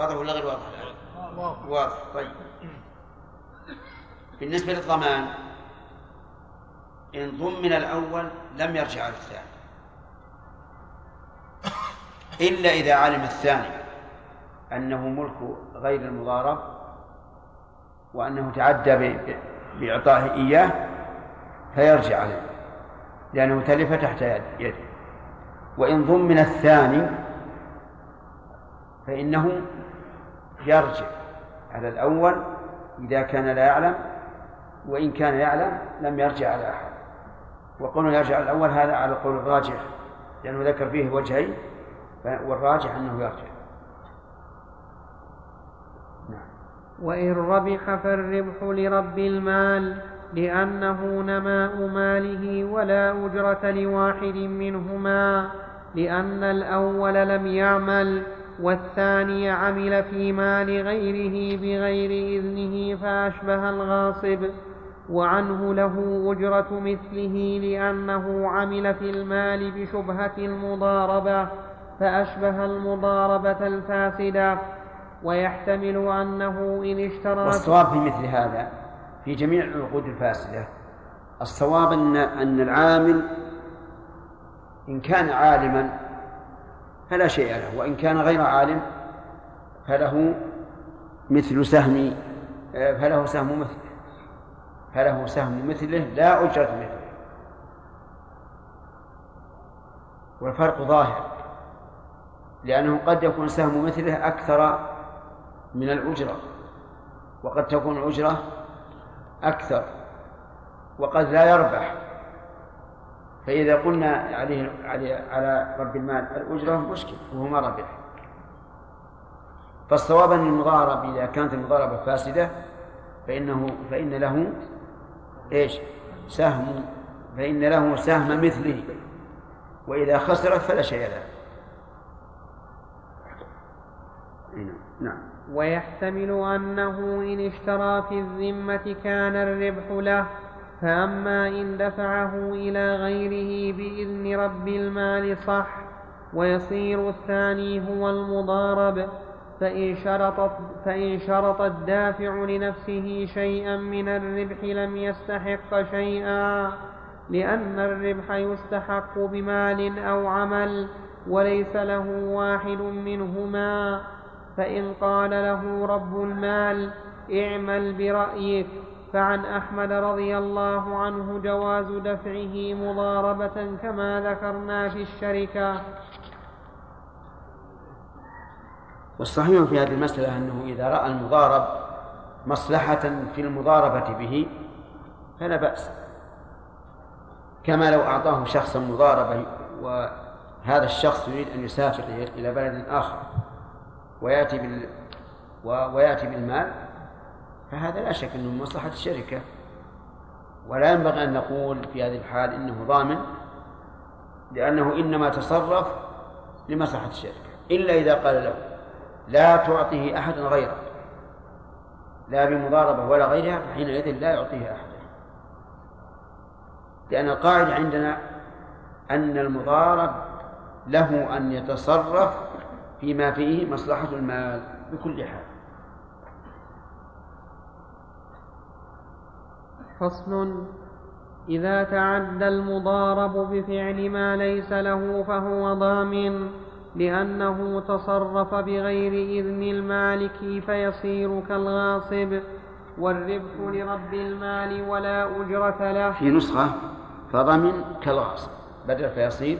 واضح ولا غير واضح؟ واضح. طيب. بالنسبة للضمان إن ضمن الأول لم يرجع على الثاني. إلا إذا علم الثاني أنه ملك غير المضارب وأنه تعدى بإعطائه إياه فيرجع عليه لأنه تلف تحت يده. وإن ضمن الثاني فإنه يرجع على الأول إذا كان لا يعلم وإن كان يعلم لم يرجع على أحد وقوله يرجع على الأول هذا على القول الراجح لأنه ذكر فيه وجهين والراجح أنه يرجع نعم. وإن ربح فالربح لرب المال لأنه نماء ماله ولا أجرة لواحد منهما لأن الأول لم يعمل والثاني عمل في مال غيره بغير إذنه فأشبه الغاصب وعنه له أجرة مثله لأنه عمل في المال بشبهة المضاربة فأشبه المضاربة الفاسدة. ويحتمل أنه إن اشترى والصواب في مثل هذا في جميع العقود الفاسدة الصواب أن أن العامل إن كان عالما فلا شيء له. وإن كان غير عالم فله مثل سهم فله سهم مثله. فله سهم مثله لا أجرة مثله والفرق ظاهر لأنه قد يكون سهم مثله أكثر من الأجرة وقد تكون الأجرة أكثر وقد لا يربح. فإذا قلنا عليه عليه على رب المال الأجرة مشكل وهو ما ربح. فالصواب أن المضاربة إذا كانت المضاربة فاسدة فإنه فإن له إيش؟ سهم فإن له سهم مثله. وإذا خسرت فلا شيء له. نعم. ويحتمل أنه إن اشترى في الذمة كان الربح له. فأما إن دفعه إلى غيره بإذن رب المال صح ويصير الثاني هو المضارب فإن شرط, فإن شرط الدافع لنفسه شيئا من الربح لم يستحق شيئا لأن الربح يستحق بمال أو عمل وليس له واحد منهما فإن قال له رب المال اعمل برأيك فعن أحمد رضي الله عنه جواز دفعه مضاربة كما ذكرنا في الشركة. والصحيح في هذه المسألة أنه إذا رأى المضارب مصلحة في المضاربة به فلا بأس. كما لو أعطاه شخصا مضاربة وهذا الشخص يريد أن يسافر إلى بلد آخر ويأتي بال ويأتي بالمال فهذا لا شك أنه من مصلحة الشركة. ولا ينبغي أن نقول في هذه الحال إنه ضامن لأنه إنما تصرف لمصلحة الشركة. إلا إذا قال له لا تعطيه أحدا غيره لا بمضاربة ولا غيرها فحينئذ لا يعطيه أحدا لأن القاعدة عندنا أن المضارب له أن يتصرف فيما فيه مصلحة المال بكل حال. فصل. إذا تعدى المضارب بفعل ما ليس له فهو ضامن لأنه تصرف بغير إذن المالك فيصير كالغاصب. والربح لرب المال ولا أجرة له. في نسخة فضمن كالغاصب. بدل فيصير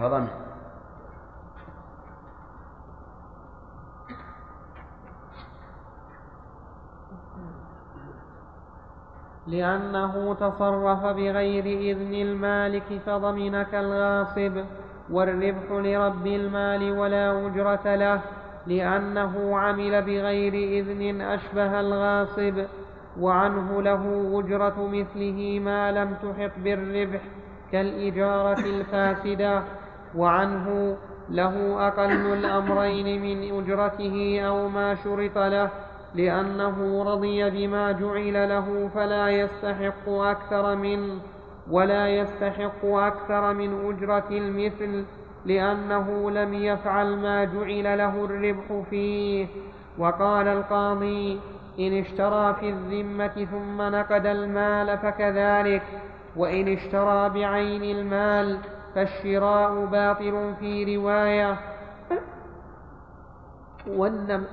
فضمن لأنه تصرف بغير إذن المالك فضمن كالغاصب والربح لرب المال ولا أجرة له لأنه عمل بغير إذن أشبه الغاصب وعنه له أجرة مثله ما لم تحط بالربح كالإجارة الفاسدة وعنه له أقل الأمرين من أجرته أو ما شرط له. لأنه رضي بما جعل له فلا يستحق أكثر منه ولا يستحق أكثر من أجرة المثل لأنه لم يفعل ما جعل له الربح فيه. وقال القاضي إن اشترى في الذمة ثم نقد المال فكذلك وإن اشترى بعين المال فالشراء باطل في رواية. والنم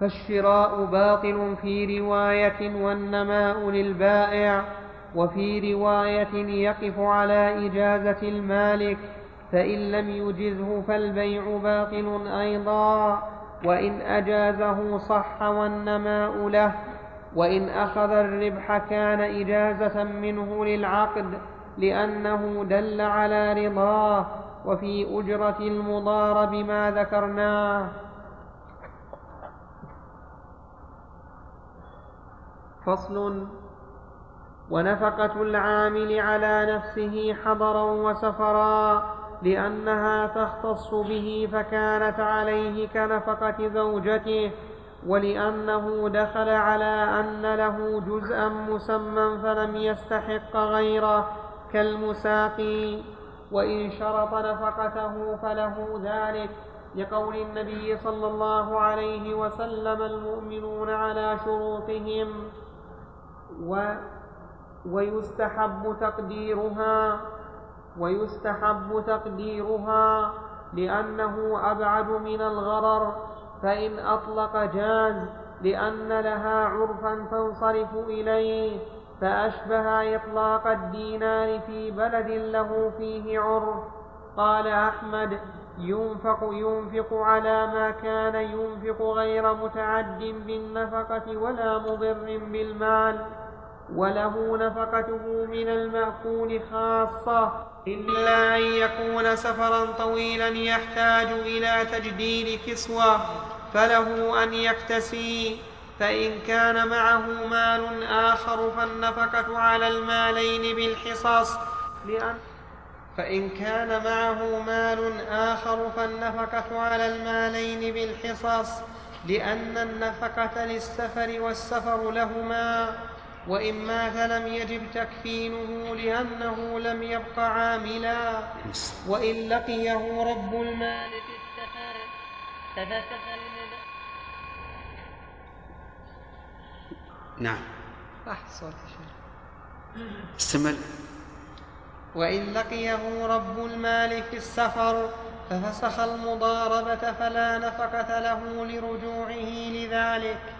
فالشراء باطل في رواية والنماء للبائع وفي رواية يقف على إجازة المالك فإن لم يجزه فالبيع باطل أيضا وإن أجازه صح والنماء له وإن أخذ الربح كان إجازة منه للعقد لأنه دل على رضاه وفي أجرة المضارب ما ذكرناه. فصل ونفقة العامل على نفسه حضرا وسفرا لأنها تختص به فكانت عليه كنفقة زوجته ولأنه دخل على أن له جزءا مسمى فلم يستحق غيره كالمساقي وإن شرط نفقته فله ذلك. لقول النبي صلى الله عليه وسلم المؤمنون على شروطهم. و ويستحب تقديرها ويستحب تقديرها لأنه أبعد من الغرر فإن أطلق جاز لأن لها عرفا تنصرف إليه فأشبه إطلاق الدينار في بلد له فيه عرف. قال أحمد ينفق ينفق على ما كان ينفق غير متعد بالنفقة ولا مضر بالمال. وله نفقته من المأكول خاصة إلا أن يكون سفرا طويلا يحتاج إلى تجديد كسوة فله أن يكتسي. فإن كان معه مال آخر فالنفقة على المالين بالحصص لأن فإن كان معه مال آخر فالنفقة على المالين بالحصص لأن النفقة للسفر والسفر لهما وإن مات لم يجب تكفينه لأنه لم يبق عاملا. وإن لقيه رب المال في السفر نعم. أحصل استمر. وإن لقيه رب المال في السفر ففسخ المضاربة فلا نفقة له لرجوعه لذلك.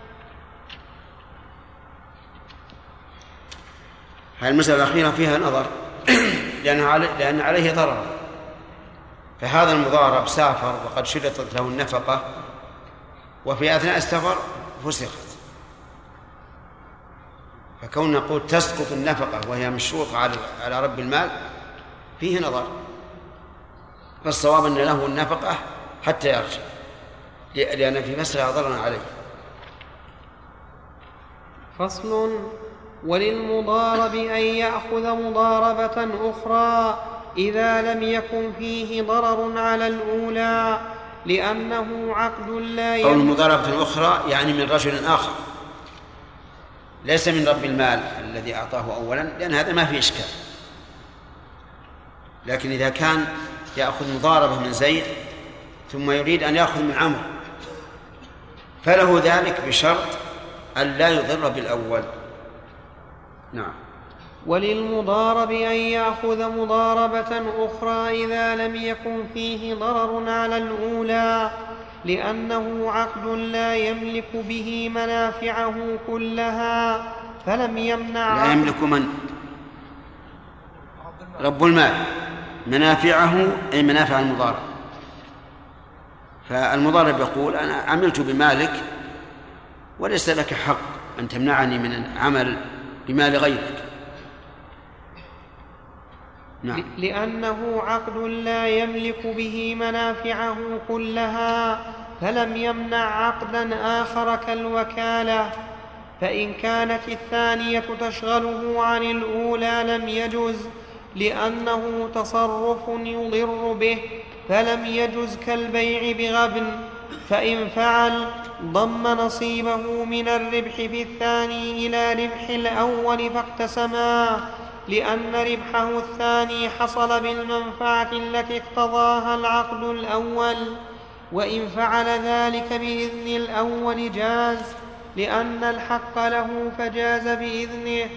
هذه المسألة الأخيرة فيها نظر. لأن علي لأن عليه ضرر. فهذا المضارب سافر وقد شرطت له النفقة وفي أثناء السفر فسخت. فكون نقول تسقط النفقة وهي مشروطة على على رب المال فيه نظر. فالصواب أن له النفقة حتى يرجع لأن في فسخها ضررا عليه. فصل وللمضارب أن يأخذ مضاربة أخرى إذا لم يكن فيه ضرر على الأولى لأنه عقد لا أو المضاربة أخرى يعني من رجل آخر. ليس من رب المال الذي أعطاه أولا لأن هذا ما في إشكال. لكن إذا كان يأخذ مضاربة من زيد ثم يريد أن يأخذ من عمرو فله ذلك بشرط أن لا يضر بالأول. نعم. وللمضارب أن يأخذ مضاربة أخرى إذا لم يكن فيه ضرر على الأولى لأنه عقد لا يملك به منافعه كلها فلم يمنع. لا يملك من؟ رب المال. منافعه أي منافع المضارب. فالمضارب يقول أنا عملت بمالك وليس لك حق أن تمنعني من عمل بمال غيرك نعم. لأنه عقد لا يملك به منافعه كلها فلم يمنع عقدا آخر كالوكالة فإن كانت الثانية تشغله عن الأولى لم يجز لأنه تصرف يضر به فلم يجز كالبيع بغبن فإن فعل ضم نصيبه من الربح في الثاني إلى ربح الأول فاقتسما لأن ربحه الثاني حصل بالمنفعة التي اقتضاها العقد الأول. وإن فعل ذلك بإذن الأول جاز لأن الحق له فجاز بإذنه.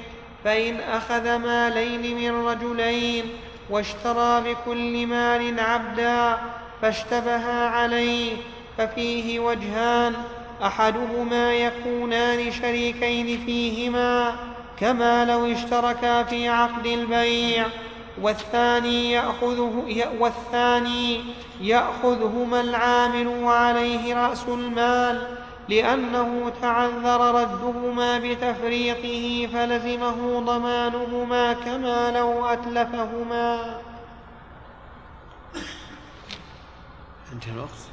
فإن أخذ مالين من رجلين واشترى بكل مال عبدا فاشتبها عليه ففيه وجهان أحدهما يكونان شريكين فيهما كما لو اشتركا في عقد البيع والثاني يأخذه والثاني يأخذهما العامل وعليه رأس المال لأنه تعذر ردهما بتفريطه فلزمه ضمانهما كما لو أتلفهما. انتهى الوقت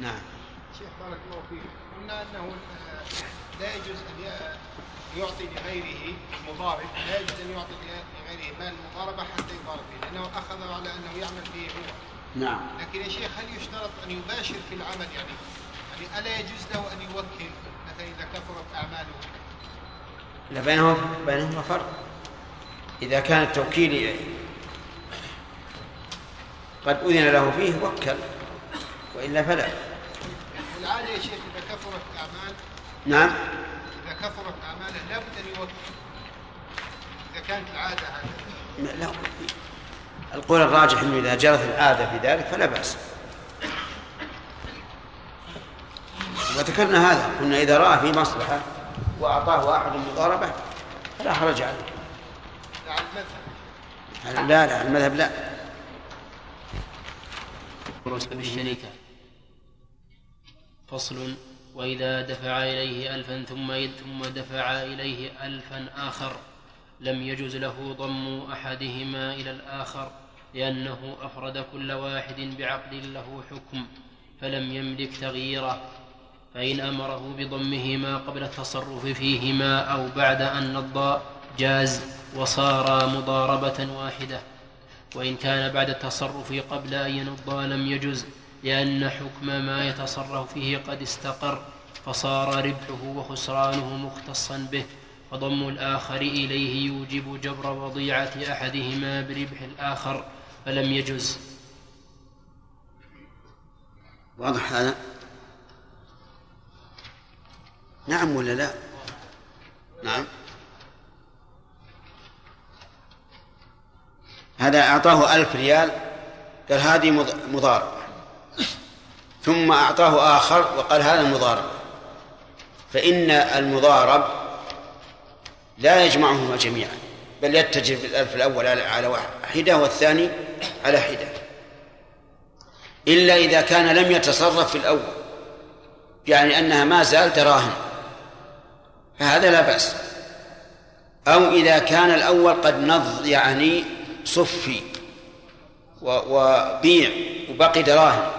نعم. شيخ بارك الله فيك. قلنا أنه لا يجوز أن يعطي لغيره المضارب لا يجوز أن يعطي لغيره مال المضاربة حتى يضارب فيه لأنه أخذ على أنه يعمل فيه هو. نعم. لكن يا شيخ هل يشترط أن يباشر في العمل؟ يعني يعني ألا يجوز له أن يوكل؟ مثلا إذا كثرت أعماله. لا بينهم بينهما فرق. إذا كان التوكيل قد أذن له فيه وكل. وإلا فلا. العاده يا شيخ إذا كثرت اعمال نعم. إذا كثرت اعماله لابد أن يوكل إذا كانت العادة هكذا لا القول الراجح إنه إذا جرت العادة في ذلك فلا بأس. وذكرنا هذا. قلنا إذا رأى في مصلحة وأعطاه أحد المضاربه فلا حرج عليه. لا على المذهب. لا لا المذهب لا. بالشركة فصل وإذا دفع إليه ألفا ثم ثم دفع إليه ألفا آخر لم يجز له ضم أحدهما إلى الآخر لأنه أفرد كل واحد بعقد له حكم فلم يملك تغييره فإن أمره بضمهما قبل التصرف فيهما أو بعد أن نضى جاز وصارا مضاربة واحدة وإن كان بعد التصرف قبل أن ينضى لم يجز لأن حكم ما يتصرف فيه قد استقر فصار ربحه وخسرانه مختصا به فضم الآخر إليه يوجب جبر وضيعة أحدهما بربح الآخر فلم يجز. واضح هذا؟ نعم ولا لا؟ نعم. هذا أعطاه ألف ريال قال هذه مضاربة. ثم أعطاه آخر وقال هذا مضاربة فإن المضارب لا يجمعهما جميعا بل يتجه بالألف الأول على حدة والثاني على حدة. إلا إذا كان لم يتصرف في الأول يعني أنها ما زال دراهم فهذا لا بأس. أو إذا كان الأول قد نض يعني صفي وبيع وبقي دراهم.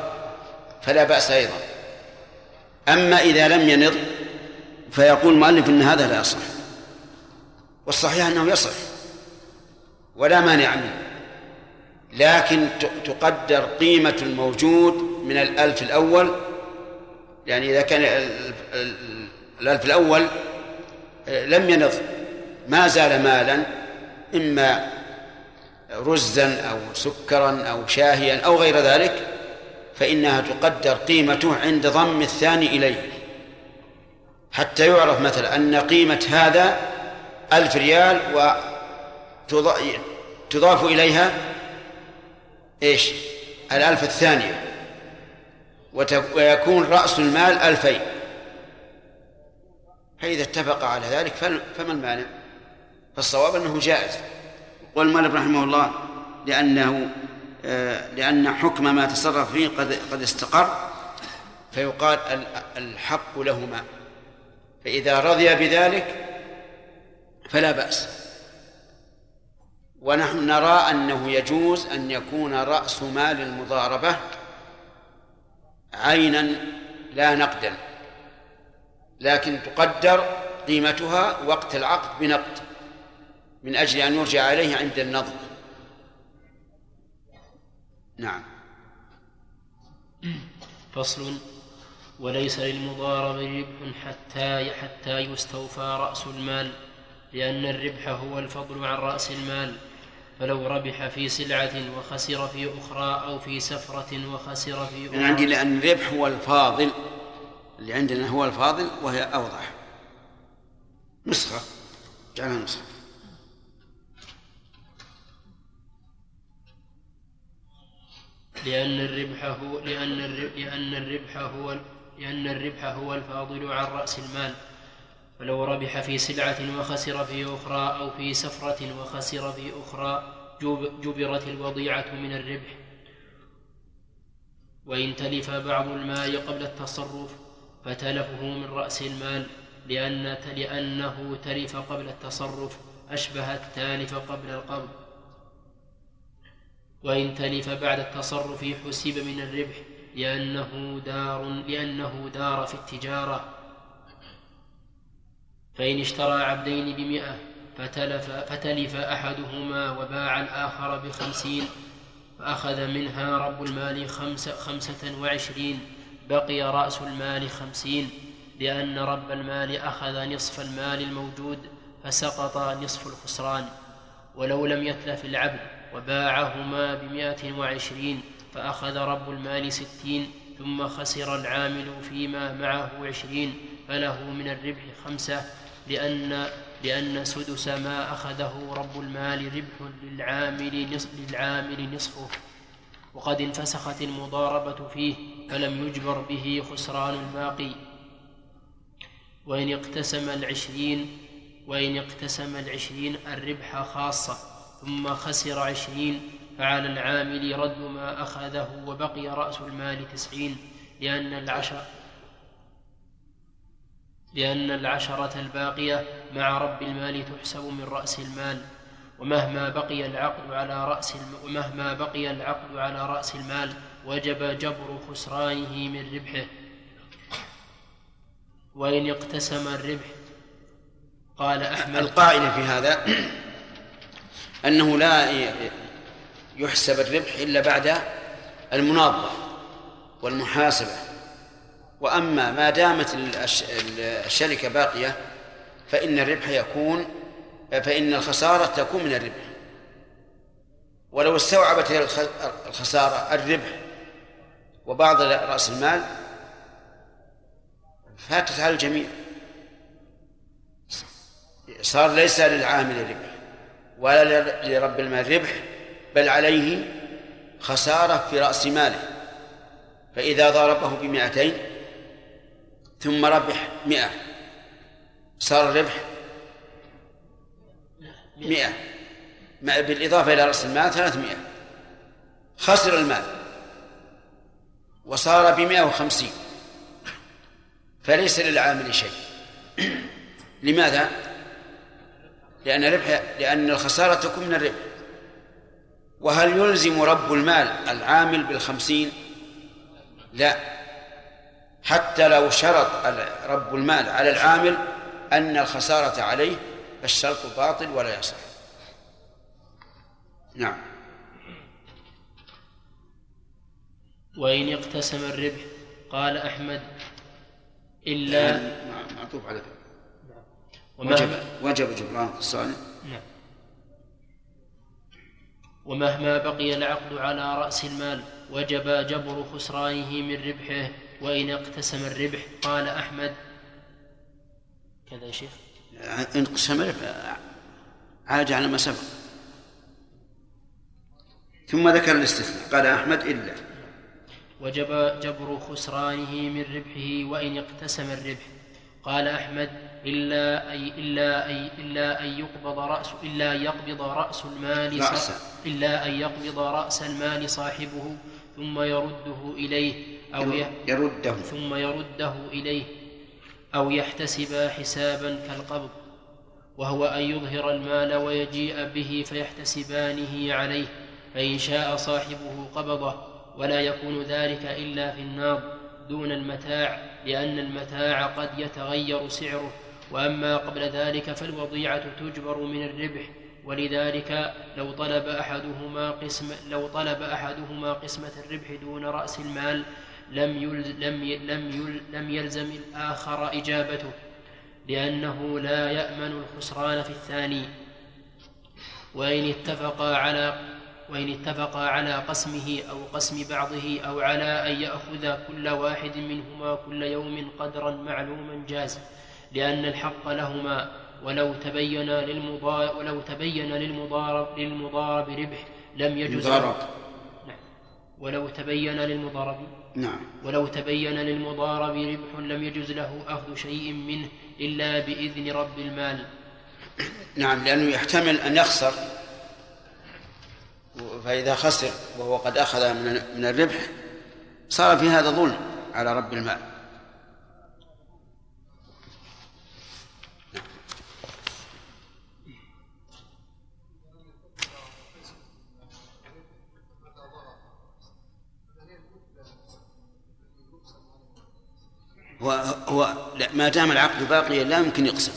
فلا بأس أيضا. أما إذا لم ينض فيقول المؤلف أن هذا لا يصح. والصحيح أنه يصح ولا مانع منه. لكن تقدر قيمة الموجود من الألف الأول. يعني إذا كان الألف الأول لم ينض ما زال مالا إما رزا أو سكرا أو شاهيا أو غير ذلك. فإنها تقدر قيمته عند ضم الثاني إليه. حتى يعرف مثلا أن قيمة هذا ألف ريال وتضاف إليها إيش؟ الألف الثانية. ويكون رأس المال ألفين. فإذا اتفق على ذلك فما المانع؟ فالصواب أنه جائز. والمؤلف رحمه الله لأنه لأن حكم ما تصرف فيه قد قد استقر فيقال الحق لهما. فإذا رضي بذلك فلا بأس. ونحن نرى أنه يجوز أن يكون رأس مال المضاربة عينا لا نقدا لكن تقدر قيمتها وقت العقد بنقد من أجل أن يرجع عليه عند النظر. نعم. فصل. وليس للمضارب ربح حتى حتى يستوفى رأس المال لأن الربح هو الفضل عن رأس المال. فلو ربح في سلعة وخسر في أخرى أو في سفرة وخسر في أخرى أنا عندي لأن الربح هو الفاضل. اللي عندنا هو الفاضل وهي أوضح. نسخة. جعلها نسخة. لأن الربح هو لأن الربح لأن الربح هو لأن الربح هو الفاضل عن رأس المال. فلو ربح في سلعة وخسر في أخرى أو في سفرة وخسر في أخرى جبرت الوضيعة من الربح. وإن تلف بعض المال قبل التصرف فتلفه من رأس المال لأن لأنه تلف قبل التصرف أشبه التالف قبل القبض. وإن تلف بعد التصرف حسب من الربح لأنه دار لأنه دار في التجارة. فإن اشترى عبدين بمئة فتلف, فتلف أحدهما وباع الآخر بخمسين فأخذ منها رب المال خمس خمسة وعشرين بقي رأس المال خمسين لأن رب المال أخذ نصف المال الموجود فسقط نصف الخسران. ولو لم يتلف العبد وباعهما بمائة وعشرين فأخذ رب المال ستين ثم خسر العامل فيما معه عشرين فله من الربح خمسة لأن لأن سدس ما أخذه رب المال ربح للعامل نصف للعامل نصفه. وقد انفسخت المضاربة فيه فلم يجبر به خسران الباقي. وإن اقتسم العشرين وإن اقتسم العشرين الربح خاصة. ثم خسر عشرين فعلى العامل رد ما أخذه وبقي رأس المال تسعين. لأن العشر لأن العشرة الباقية مع رب المال تحسب من رأس المال. ومهما بقي العقد على رأس الم... ومهما بقي العقد على رأس المال وجب جبر خسرانه من ربحه. وإن اقتسم الربح قال أحمد القاعدة في هذا أنه لا يحسب الربح إلا بعد المناظرة والمحاسبة. وأما ما دامت الشركة باقية فإن الربح يكون فإن الخسارة تكون من الربح. ولو استوعبت الخسارة الربح وبعض رأس المال فاتت على الجميع. صار ليس للعامل ربح. ولا لرب المال ربح بل عليه خسارة في رأس ماله. فإذا ضربه بمئتين ثم ربح مئة صار الربح مئة. بالإضافة إلى رأس المال ثلاثمائة خسر المال. وصار بمئة وخمسين. فليس للعامل شيء. لماذا؟ لأن الربح لأن الخسارة تكون من الربح. وهل يلزم رب المال العامل بالخمسين؟ لا. حتى لو شرط رب المال على العامل أن الخسارة عليه فالشرط باطل ولا يصح. نعم. وإن اقتسم الربح قال أحمد إلا معطوف على ذلك وجب. وجب جبران الصالح نعم. ومهما بقي العقد على رأس المال وجب جبر خسرانه من ربحه وإن اقتسم الربح قال أحمد. كذا يا شيخ. انقسم الربح عاد على ما سبق. ثم ذكر الاستثناء قال أحمد إلا. وجب جبر خسرانه من ربحه وإن اقتسم الربح قال أحمد. إلا أي إلا أي إلا أن يقبض رأس إلا يقبض رأس المال إلا أن يقبض رأس المال صاحبه ثم يرده إليه أو يرده. ثم يرده إليه أو يحتسب حسابا كالقبض وهو أن يظهر المال ويجيء به فيحتسبانه عليه فإن شاء صاحبه قبضه ولا يكون ذلك إلا في النار دون المتاع لأن المتاع قد يتغير سعره. وأما قبل ذلك فالوضيعة تجبر من الربح ولذلك لو طلب أحدهما قسم لو طلب أحدهما قسمة الربح دون رأس المال لم يلزم, لم لم لم يلزم الآخر إجابته لأنه لا يأمن الخسران في الثاني. وإن اتفقا على وإن اتفقا على قسمه أو قسم بعضه أو على أن يأخذ كل واحد منهما كل يوم قدرا معلوما جاز لأن الحق لهما ولو تبين للمضارب ولو تبين للمضارب للمضارب ربح لم يجز مضارب. نعم. ولو تبين للمضارب. نعم. ولو تبين للمضارب ربح لم يجز له أخذ شيء منه إلا بإذن رب المال. نعم لأنه يحتمل أن يخسر. فإذا خسر وهو قد أخذ من الربح صار في هذا ظلم على رب المال. هو هو ما دام العقد باقيا لا يمكن يقسم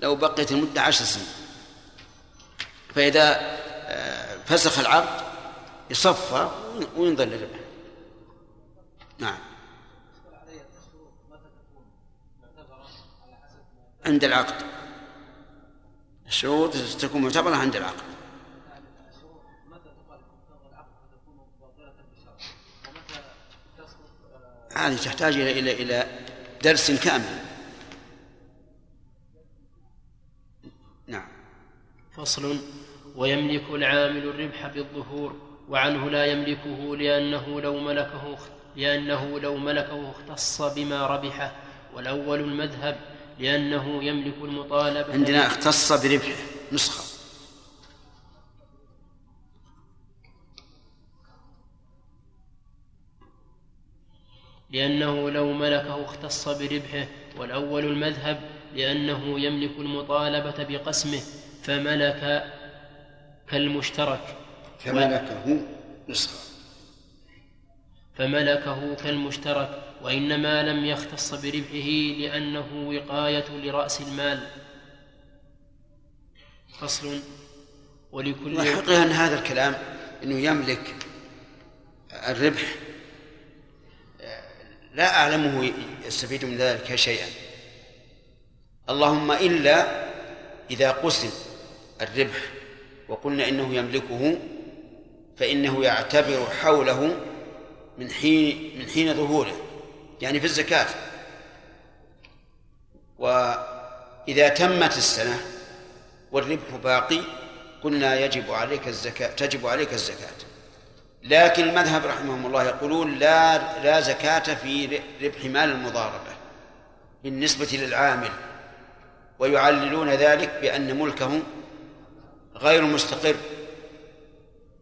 لو بقيت المدة عشر سنين. فإذا آه، فسخ العقد يصفى وينظر للربح. نعم. عند العقد. الشروط تكون معتبرة عند العقد. هذه تحتاج إلى إلى إلى درس كامل. نعم. فصل. ويملك العامل الربح بالظهور وعنه لا يملكه لأنه لو ملكه لأنه لو ملكه اختص بما ربحه. والأول المذهب لأنه يملك المطالبة عندنا اختص بربحه نسخة. لأنه لو ملكه اختص بربحه والأول المذهب لأنه يملك المطالبة بقسمه فملك كالمشترك. فملكه نسخة. فملكه كالمشترك وإنما لم يختص بربحه لأنه وقاية لرأس المال. فصل. ولكل وحقيقة أن هذا الكلام أنه يملك الربح لا أعلمه يستفيد من ذلك شيئا. اللهم إلا إذا قسم الربح وقلنا إنه يملكه فإنه يعتبر حوله من حين من حين ظهوره يعني في الزكاة. وإذا تمت السنة والربح باقي قلنا يجب عليك الزكاة تجب عليك الزكاة. لكن المذهب رحمهم الله يقولون لا لا زكاة في ربح مال المضاربة بالنسبة للعامل ويعللون ذلك بأن ملكه غير مستقر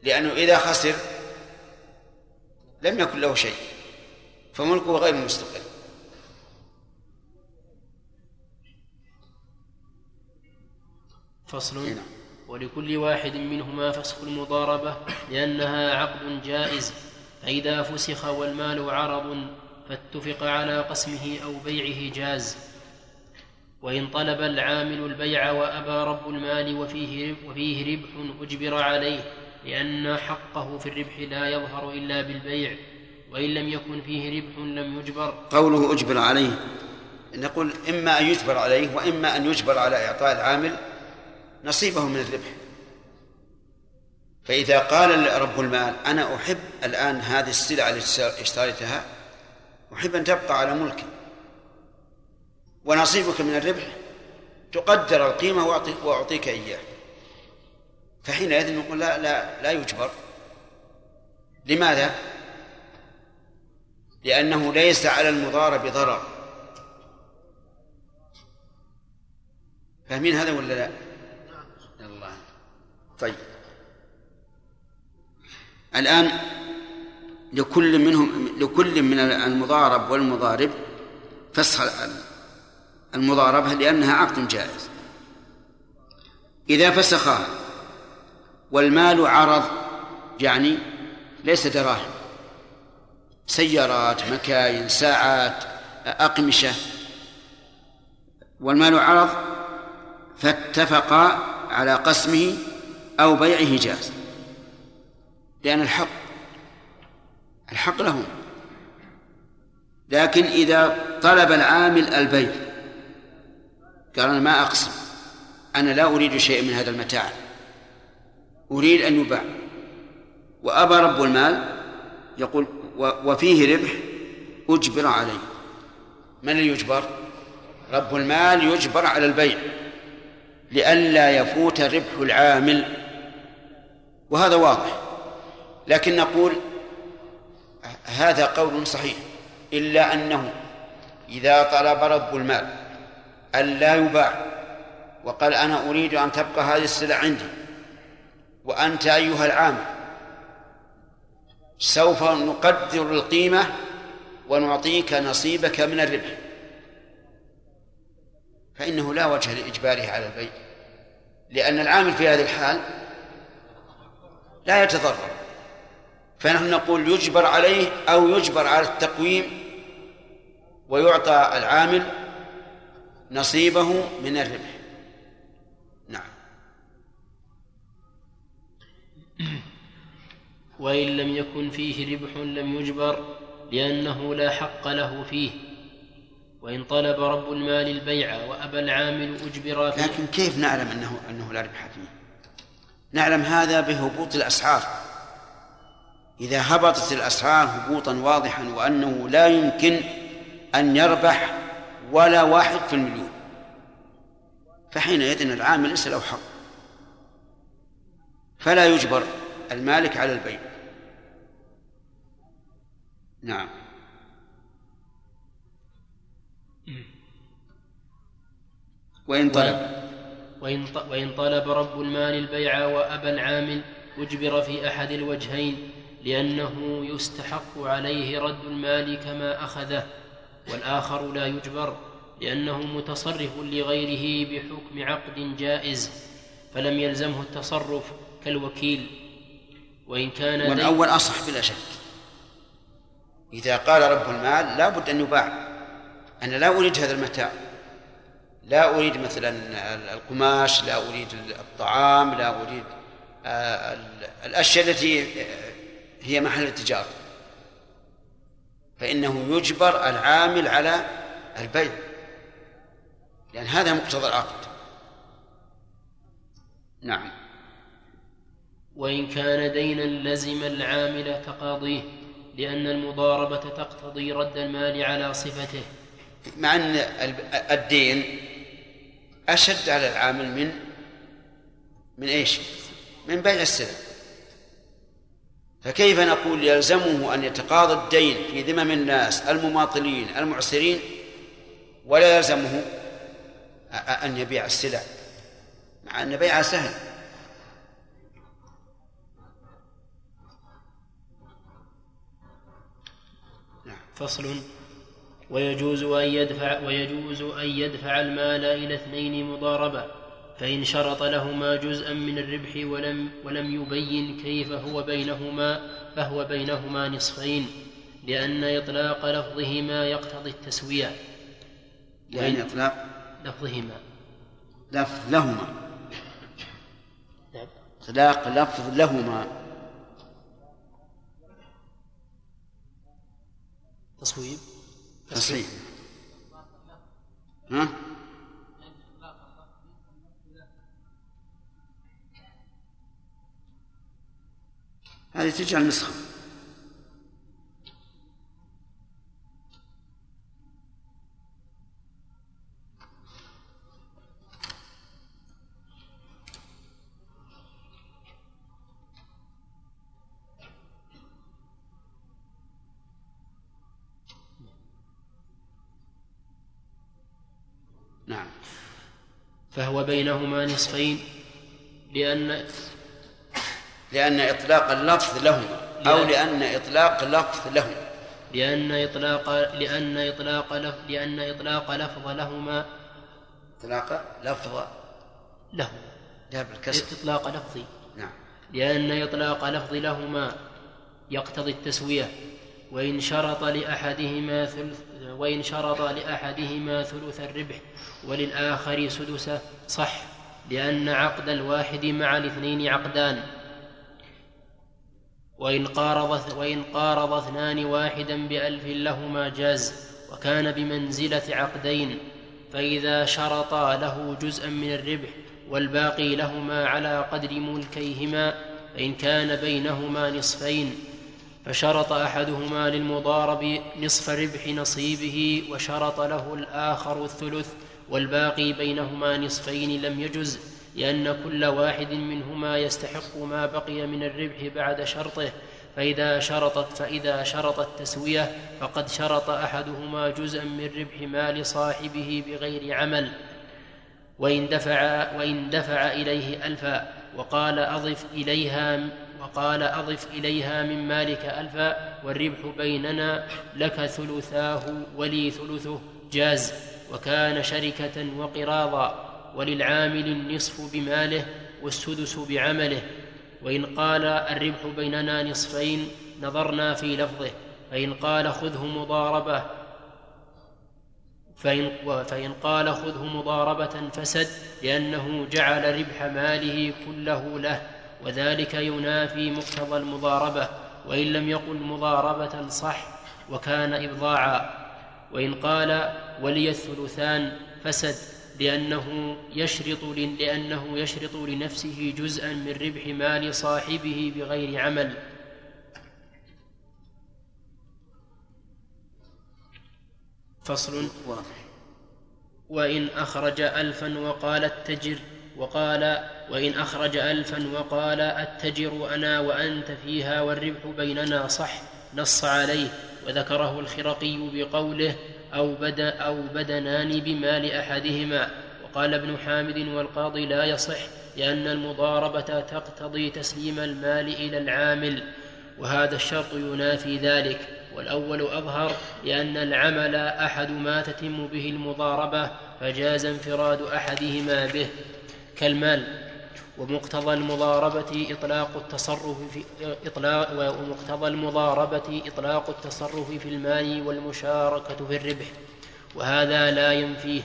لأنه إذا خسر لم يكن له شيء فملكه غير مستقر فصل هنا. ولكل واحد منهما فسخ المضاربة لأنها عقد جائز. فإذا فسخ والمال عرض فاتفق على قسمه أو بيعه جاز. وإن طلب العامل البيع وأبى رب المال وفيه وفيه ربح أجبر عليه لأن حقه في الربح لا يظهر إلا بالبيع. وإن لم يكن فيه ربح لم يجبر. قوله أجبر عليه نقول إما أن يجبر عليه وإما أن يجبر على إعطاء العامل نصيبه من الربح. فإذا قال رب المال أنا أحب الآن هذه السلعة التي اشتريتها أحب أن تبقى على ملكي. ونصيبك من الربح تقدر القيمة وأعطيك إياه. فحينئذ نقول لا لا لا يجبر. لماذا؟ لأنه ليس على المضارب ضرر فاهمين هذا ولا لا؟ طيب. الآن لكل منهم لكل من المضارب والمضارب فسخ المضاربة لأنها عقد جائز. إذا فسخها والمال عرض يعني ليس دراهم سيارات مكاين ساعات أقمشة والمال عرض فاتفقا على قسمه أو بيعه جاز لأن الحق الحق لهم لكن إذا طلب العامل البيع قال أنا ما أقسم أنا لا أريد شيء من هذا المتاع. أريد أن يباع. وأبى رب المال يقول وفيه ربح أجبر عليه. من اللي يجبر؟ رب المال يجبر على البيع. لئلا يفوت ربح العامل. وهذا واضح. لكن نقول هذا قول صحيح إلا أنه إذا طلب رب المال أن لا يباع وقال أنا أريد أن تبقى هذه السلع عندي وأنت أيها العامل سوف نقدر القيمة ونعطيك نصيبك من الربح. فإنه لا وجه لإجباره على البيع لأن العامل في هذه الحال لا يتضرر. فنحن نقول يجبر عليه أو يجبر على التقويم ويعطى العامل نصيبه من الربح. نعم. وإن لم يكن فيه ربح لم يجبر لأنه لا حق له فيه. وإن طلب رب المال البيع وأبى العامل أجبر فيه لكن كيف نعلم أنه أنه لا ربح فيه؟ نعلم هذا بهبوط الأسعار إذا هبطت الأسعار هبوطا واضحا وأنه لا يمكن أن يربح ولا واحد في المليون. فحينئذ العامل ليس له حق. فلا يجبر المالك على البيع. نعم. وإن طلب. وإن وإن طلب رب المال البيع وأبى العامل أجبر في أحد الوجهين لأنه يستحق عليه رد المال كما أخذه والآخر لا يجبر لأنه متصرف لغيره بحكم عقد جائز فلم يلزمه التصرف كالوكيل. وإن كان والأول أصح بلا شك. إذا قال رب المال لا بد أن يباع أنا لا أريد هذا المتاع. لا أريد مثلا القماش لا أريد الطعام لا أريد آه، الأشياء التي هي محل التجارة. فإنه يجبر العامل على البيع لأن هذا مقتضى العقد. نعم. وإن كان دينا لزم العامل تقاضيه لأن المضاربة تقتضي رد المال على صفته. مع أن الدين أشد على العامل من من إيش؟ من بيع السلع فكيف نقول يلزمه أن يتقاضى الدين في ذمم الناس المماطلين المعسرين ولا يلزمه أن يبيع السلع مع أن بيعها سهل. فصل ويجوز أن يدفع ويجوز أن يدفع المال إلى اثنين مضاربة فإن شرط لهما جزءا من الربح ولم ولم يبين كيف هو بينهما فهو بينهما نصفين لأن إطلاق لفظهما يقتضي التسوية. يعني إطلاق؟ لفظهما. لفظ لهما. نعم. إطلاق لفظ لهما. تصويب. تصويب ها؟ هذه تجعل نسخة فهو بينهما نصفين لأن لأن إطلاق اللفظ لهما أو لأن إطلاق لفظ لهما. لأن إطلاق لأن إطلاق لفظ لأن إطلاق لفظ لهما. إطلاق لفظ له لا بالكسر إطلاق لفظي نعم. لأن إطلاق لفظ لهما يقتضي التسوية. وإن شرط لأحدهما ثلث وإن شرط لأحدهما ثلث الربح وللآخر سدسه صح لأن عقد الواحد مع الاثنين عقدان. وإن قارض, وإن قارض اثنان واحدا بألف لهما جاز وكان بمنزلة عقدين. فإذا شرطا له جزءا من الربح والباقي لهما على قدر ملكيهما فإن كان بينهما نصفين. فشرط أحدهما للمضارب نصف ربح نصيبه وشرط له الآخر الثلث. والباقي بينهما نصفين لم يجز لأن كل واحد منهما يستحق ما بقي من الربح بعد شرطه فإذا شرطت فإذا شرط التسوية فقد شرط أحدهما جزءا من ربح مال صاحبه بغير عمل. وإن دفع وإن دفع إليه ألفا وقال أضف إليها وقال أضف إليها من مالك ألفا والربح بيننا لك ثلثاه ولي ثلثه جاز. وكان شركة وقراضا وللعامل النصف بماله والسدس بعمله. وإن قال الربح بيننا نصفين نظرنا في لفظه فإن قال خذه مضاربة فإن, فإن قال خذه مضاربة فسد لأنه جعل ربح ماله كله له وذلك ينافي مقتضى المضاربة. وإن لم يقل مضاربة صح وكان إبضاعا. وإن قال ولي الثلثان فسد لأنه يشرط لأنه يشرط لنفسه جزءا من ربح مال صاحبه بغير عمل. فصل. واضح وإن أخرج ألفا وقال التجر وقال وإن أخرج ألفا وقال أتجر أنا وأنت فيها والربح بيننا صح نص عليه. وذكره الخرقي بقوله أو, بدا أو بدنان بمال أحدهما. وقال ابن حامد والقاضي لا يصح لأن المضاربة تقتضي تسليم المال إلى العامل وهذا الشرط ينافي ذلك. والأول أظهر لأن العمل أحد ما تتم به المضاربة فجاز انفراد أحدهما به. كالمال ومقتضى المضاربة إطلاق التصرف في إطلاق ومقتضى المضاربة إطلاق التصرف في المال والمشاركة في الربح وهذا لا ينفيه.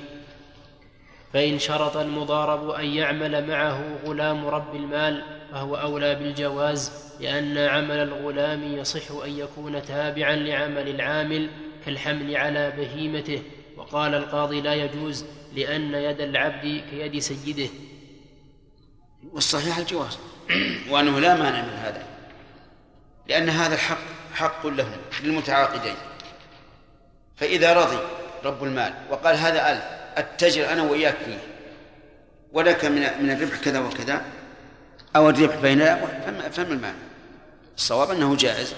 فإن شرط المضارب أن يعمل معه غلام رب المال فهو أولى بالجواز لأن عمل الغلام يصح أن يكون تابعا لعمل العامل كالحمل على بهيمته. وقال القاضي لا يجوز لأن يد العبد كيد سيده. والصحيح الجواز. وأنه لا مانع من هذا. لأن هذا الحق حق له للمتعاقدين. فإذا رضي رب المال وقال هذا ألف أتجر أنا وإياك فيه. ولك من من الربح كذا وكذا. أو الربح بيننا فما المانع. الصواب أنه جائز.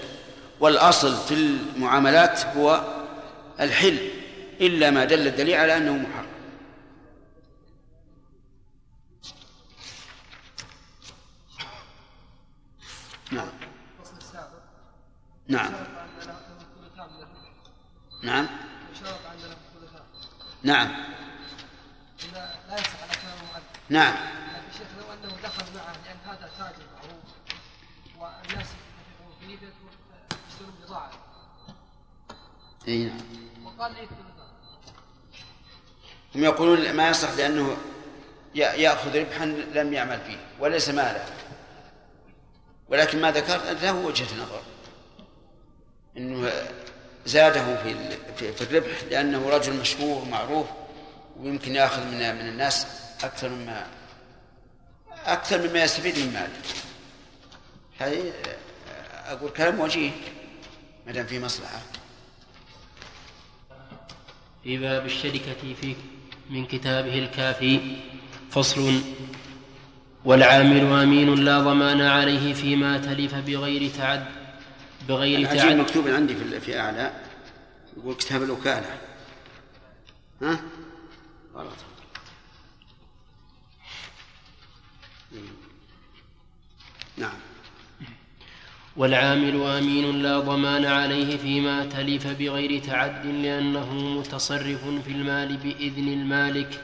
والأصل في المعاملات هو الحل. إلا ما دل الدليل على أنه محرم نعم نعم. نعم. نعم. لا يصح نعم. شيخ لو انه دخل معه لأن هذا تاجر معروف والناس فيه يشترون إي نعم. وقال هم يقولون ما يصح لأنه يأخذ ربحا لم يعمل فيه وليس ماله. ولكن ما ذكرت له وجهة نظر. إنه زاده في في الربح لأنه رجل مشهور معروف ويمكن يأخذ من من الناس أكثر مما أكثر مما يستفيد من ماله. هذه أقول كلام وجيه ما دام في مصلحة. في باب الشركة في من كتابه الكافي فصل والعامل أمين لا ضمان عليه فيما تلف بغير تعد. بغير تعد مكتوب عندي في في أعلى يقول كتاب الوكالة. ها؟ غلط. نعم. والعامل آمين لا ضمان عليه فيما تلف بغير تعد لأنه متصرف في المال بإذن المالك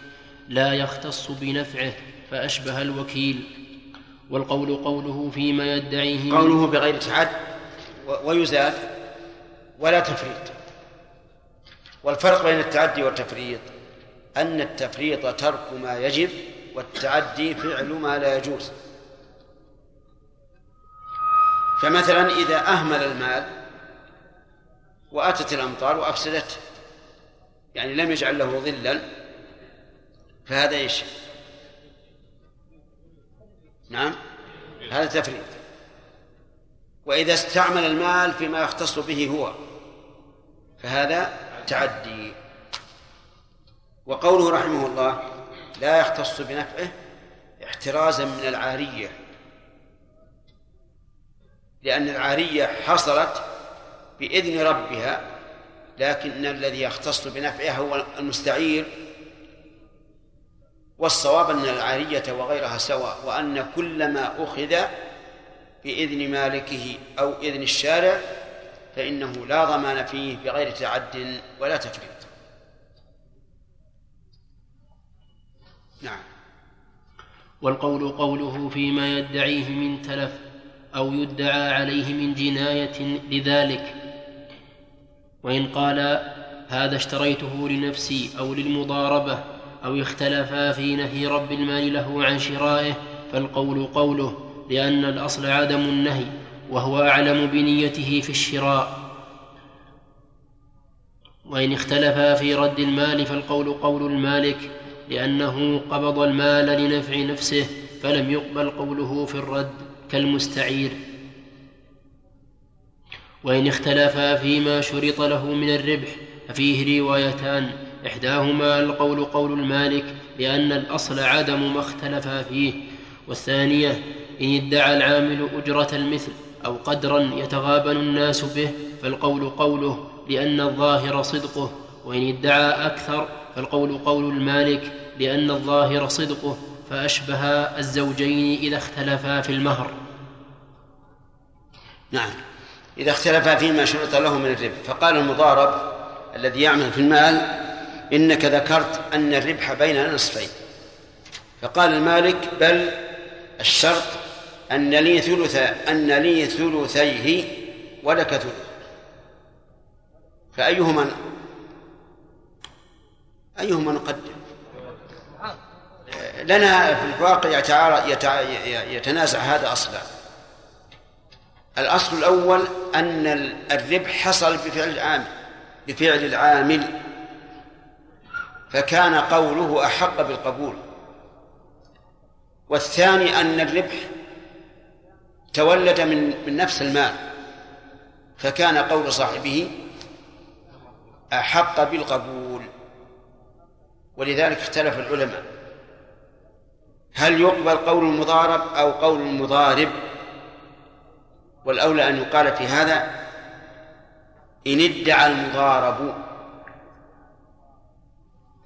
لا يختص بنفعه فأشبه الوكيل. والقول قوله فيما يدعيه قوله بغير تعد؟ ويزال ولا تفريط. والفرق بين التعدي والتفريط أن التفريط ترك ما يجب والتعدي فعل ما لا يجوز. فمثلا إذا أهمل المال وأتت الأمطار وأفسدته يعني لم يجعل له ظلا فهذا إيش؟ نعم هذا تفريط. وإذا استعمل المال فيما يختص به هو. فهذا تعدي. وقوله رحمه الله لا يختص بنفعه احترازا من العارية. لأن العارية حصلت بإذن ربها لكن الذي يختص بنفعها هو المستعير. والصواب أن العارية وغيرها سواء وأن كل ما أخذ بإذن مالكه أو إذن الشارع فإنه لا ضمان فيه بغير تعد ولا تفريط. نعم. والقول قوله فيما يدعيه من تلف أو يدعى عليه من جناية لذلك. وإن قال هذا اشتريته لنفسي أو للمضاربة أو اختلفا في نهي رب المال له عن شرائه فالقول قوله لأن الأصل عدم النهي وهو أعلم بنيته في الشراء. وإن اختلفا في رد المال فالقول قول المالك لأنه قبض المال لنفع نفسه فلم يقبل قوله في الرد كالمستعير. وإن اختلفا فيما شرط له من الربح ففيه روايتان. إحداهما القول قول المالك لأن الأصل عدم ما اختلفا فيه. والثانية إن ادعى العامل أجرة المثل أو قدرا يتغابن الناس به فالقول قوله لأن الظاهر صدقه وإن ادعى أكثر فالقول قول المالك لأن الظاهر صدقه فأشبه الزوجين إذا اختلفا في المهر. نعم. إذا اختلفا فيما شرط له من الربح. فقال المضارب الذي يعمل في المال إنك ذكرت أن الربح بيننا نصفين. فقال المالك بل الشرط أن لي ثلث أن لي ثلثيه ولك ثلث. فأيهما أيهما نقدم لنا في الواقع يتنازع هذا أصلا. الأصل الأول أن الربح حصل بفعل العامل بفعل العامل. فكان قوله أحق بالقبول. والثاني أن الربح تولد من من نفس المال فكان قول صاحبه أحق بالقبول ولذلك اختلف العلماء. هل يقبل قول المضارب أو قول المضارب؟ والأولى أن يقال في هذا إن ادعى المضارب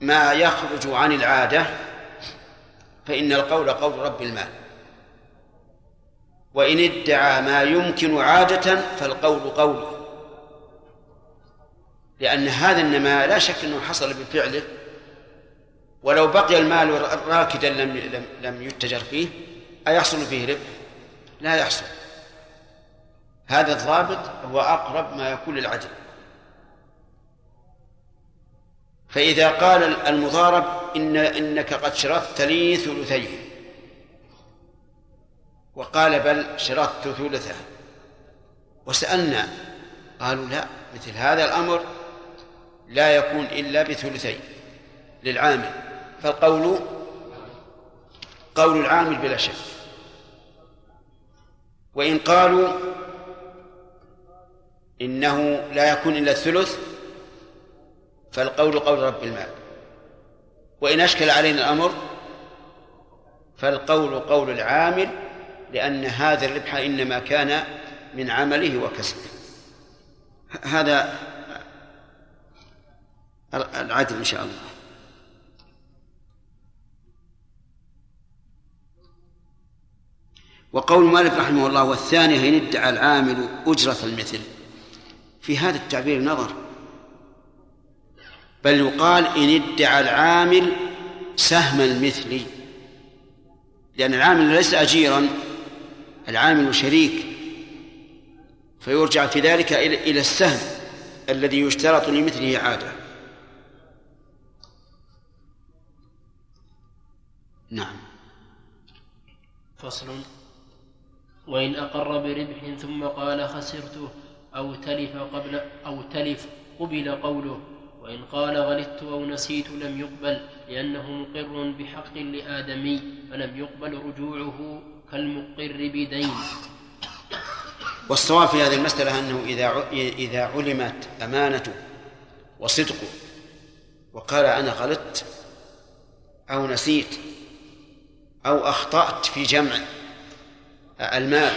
ما يخرج عن العادة فإن القول قول رب المال. وإن ادعى ما يمكن عادة فالقول قوله. لأن هذا النماء لا شك أنه حصل بفعله. ولو بقي المال راكدا لم لم لم يتجر فيه أيحصل فيه ربح؟ لا يحصل. هذا الضابط هو أقرب ما يكون للعدل. فإذا قال المضارب إن إنك قد شرطت لي ثلثيه وقال بل شرطت ثلثه وسألنا قالوا لا مثل هذا الأمر لا يكون إلا بثلثين للعامل. فالقول قول العامل بلا شك. وإن قالوا إنه لا يكون إلا الثلث فالقول قول رب المال. وإن أشكل علينا الأمر فالقول قول العامل لأن هذا الربح إنما كان من عمله وكسبه. هذا العدل إن شاء الله. وقول مالك رحمه الله والثانية إن ادعى العامل أجرة المثل. في هذا التعبير نظر. بل يقال إن ادعى العامل سهم المثل. لأن العامل ليس أجيرا. العامل شريك فيرجع في ذلك إلى السهم الذي يشترط لمثله عادة نعم. فصل. وإن أقر بربح ثم قال خسرته أو تلف قبل أو تلف قبل قوله وإن قال غلطت أو نسيت لم يقبل لأنه مقر بحق لآدمي فلم يقبل رجوعه كالمقر بدين. والصواب في هذه المسألة أنه إذا إذا علمت أمانته وصدقه وقال أنا غلطت أو نسيت أو أخطأت في جمع المال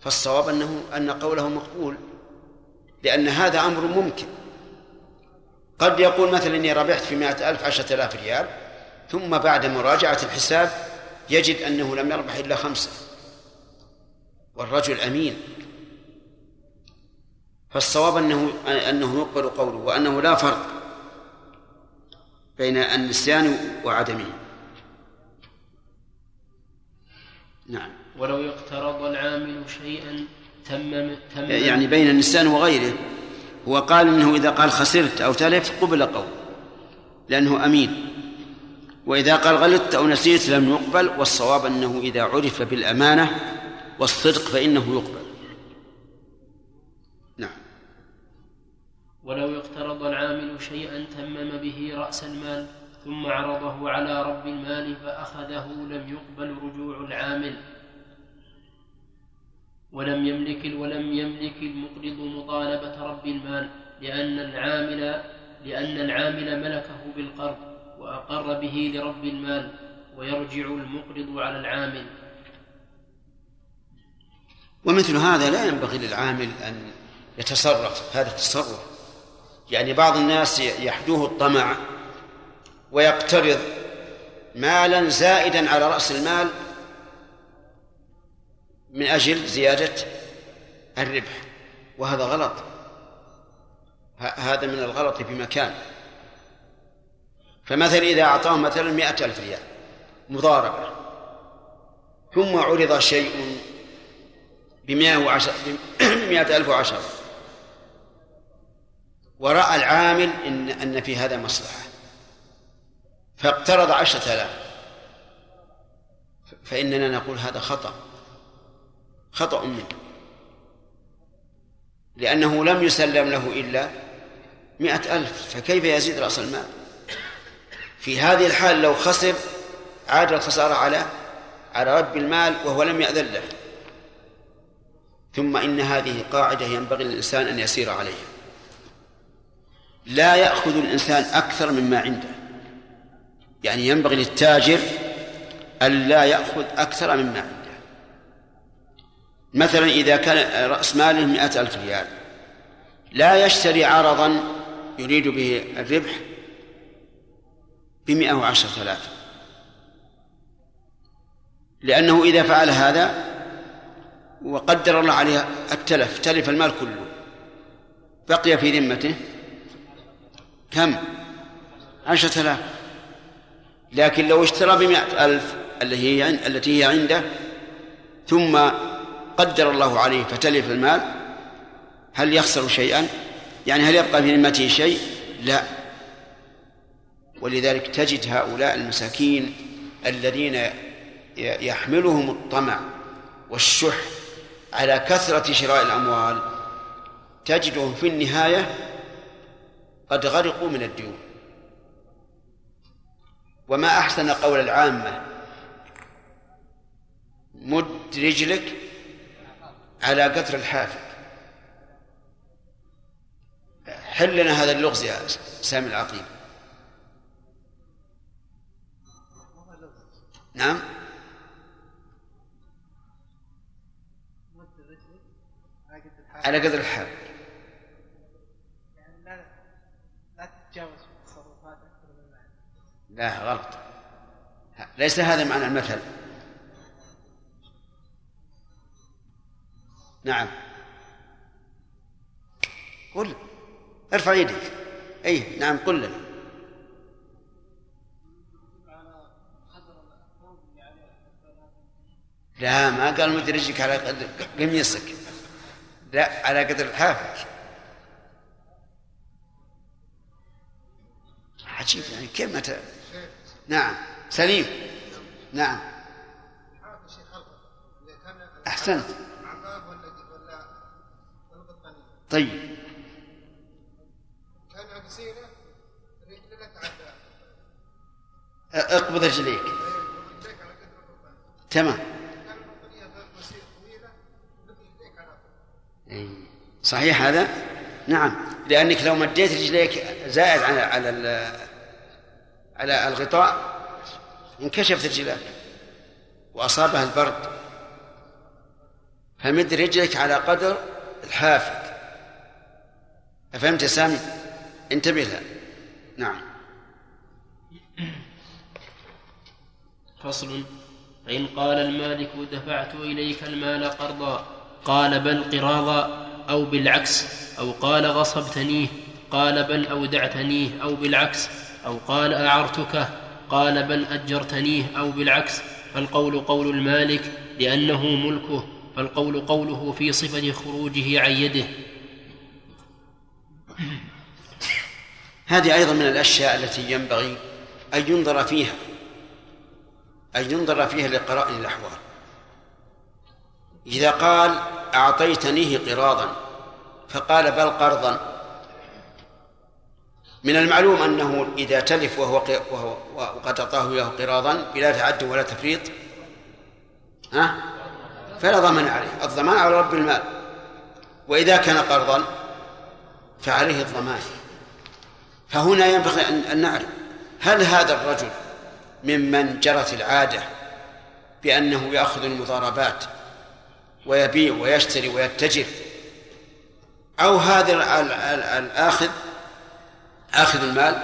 فالصواب أنه أن قوله مقبول لأن هذا أمر ممكن. قد يقول مثلا إني ربحت في مائة ألف عشرة آلاف ريال ثم بعد مراجعة الحساب يجد أنه لم يربح إلا خمسة. والرجل أمين. فالصواب أنه أنه يقبل قوله وأنه لا فرق بين النسيان وعدمه. نعم. ولو اقترض العامل شيئا تمم تمم يعني بين النسيان وغيره. هو قال إنه إذا قال خسرت أو تلف قبل قول لأنه أمين. وإذا قال غلطت أو نسيت لم يقبل والصواب أنه إذا عرف بالأمانة والصدق فإنه يقبل. نعم. ولو اقترض العامل شيئا تمم به رأس المال ثم عرضه على رب المال فأخذه لم يقبل رجوع العامل. ولم يملك ولم يملك المقرض مطالبة رب المال لأن العامل لأن العامل ملكه بالقرض. وأقر به لرب المال ويرجع المقرض على العامل. ومثل هذا لا ينبغي للعامل أن يتصرف هذا التصرف. يعني بعض الناس يحدوه الطمع ويقترض مالا زائدا على رأس المال من أجل زيادة الربح وهذا غلط. هذا من الغلط بمكان فمثلا إذا أعطاه مثلا مئة ألف ريال مضاربة ثم عرض شيء بمئة وعشر بمئة ألف وعشرة. ورأى العامل إن أن في هذا مصلحة. فاقترض عشرة آلاف. فإننا نقول هذا خطأ. خطأ منه. لأنه لم يسلم له إلا مئة ألف. فكيف يزيد رأس المال؟ في هذه الحال لو خسر عاد الخسارة على على رب المال وهو لم يأذن له. ثم إن هذه قاعدة ينبغي للإنسان أن يسير عليها. لا يأخذ الإنسان أكثر مما عنده. يعني ينبغي للتاجر أن لا يأخذ أكثر مما عنده. مثلا إذا كان رأس ماله مئة ألف ريال لا يشتري عرضا يريد به الربح بمئة وعشرة آلاف. لأنه إذا فعل هذا وقدر الله عليه التلف تلف المال كله بقي في ذمته كم؟ عشرة آلاف. لكن لو اشترى بمئة ألف التي هي التي هي عنده ثم قدر الله عليه فتلف المال هل يخسر شيئا؟ يعني هل يبقى في ذمته شيء؟ لا. ولذلك تجد هؤلاء المساكين الذين يحملهم الطمع والشح على كثرة شراء الأموال تجدهم في النهاية قد غرقوا من الديون. وما أحسن قول العامة مد رجلك على قطر الحافل حل لنا هذا اللغز يا سامي العقيل. نعم. على قدر الحال. يعني لا لا تتجاوز التصرفات أكثر من لا غلط. ليس هذا معنى المثل. نعم. قل. ارفع يدك. اي نعم قل. لنا لا ما قال مد رجلك على قدر قميصك لا على قدر الحافظ عجيب يعني كيف متى نعم سليم. نعم. أحسنت. طيب. كان قصيرة اقبض رجليك. تمام إيه. صحيح هذا؟ نعم. لأنك لو مديت رجليك زائد على على على الغطاء انكشفت رجلاك وأصابها البرد. فمد رجلك على قدر الحافك. أفهمت يا سامي؟ انتبه لها. نعم. فصل. فإن قال المالك دفعت إليك المال قرضا قال بل قراضا. أو بالعكس أو قال غصبتنيه قال بل أودعتنيه أو بالعكس أو قال أعرتك قال بل أجرتنيه أو بالعكس. فالقول قول المالك لأنه ملكه فالقول قوله في صفة خروجه عن يده. هذه أيضا من الأشياء التي ينبغي أن ينظر فيها أن ينظر فيها لقرائن الأحوال. إذا قال أعطيتنيه قراضا فقال بل قرضا. من المعلوم أنه إذا تلف وهو وهو وقد أعطاه إياه قراضا بلا تعد ولا تفريط ها؟ فلا ضمان عليه الضمان على رب المال. وإذا كان قرضا فعليه الضمان. فهنا ينبغي أن نعرف هل هذا الرجل ممن جرت العادة بأنه يأخذ المضاربات ويبيع ويشتري ويتجر. أو هذا الآخذ آخذ المال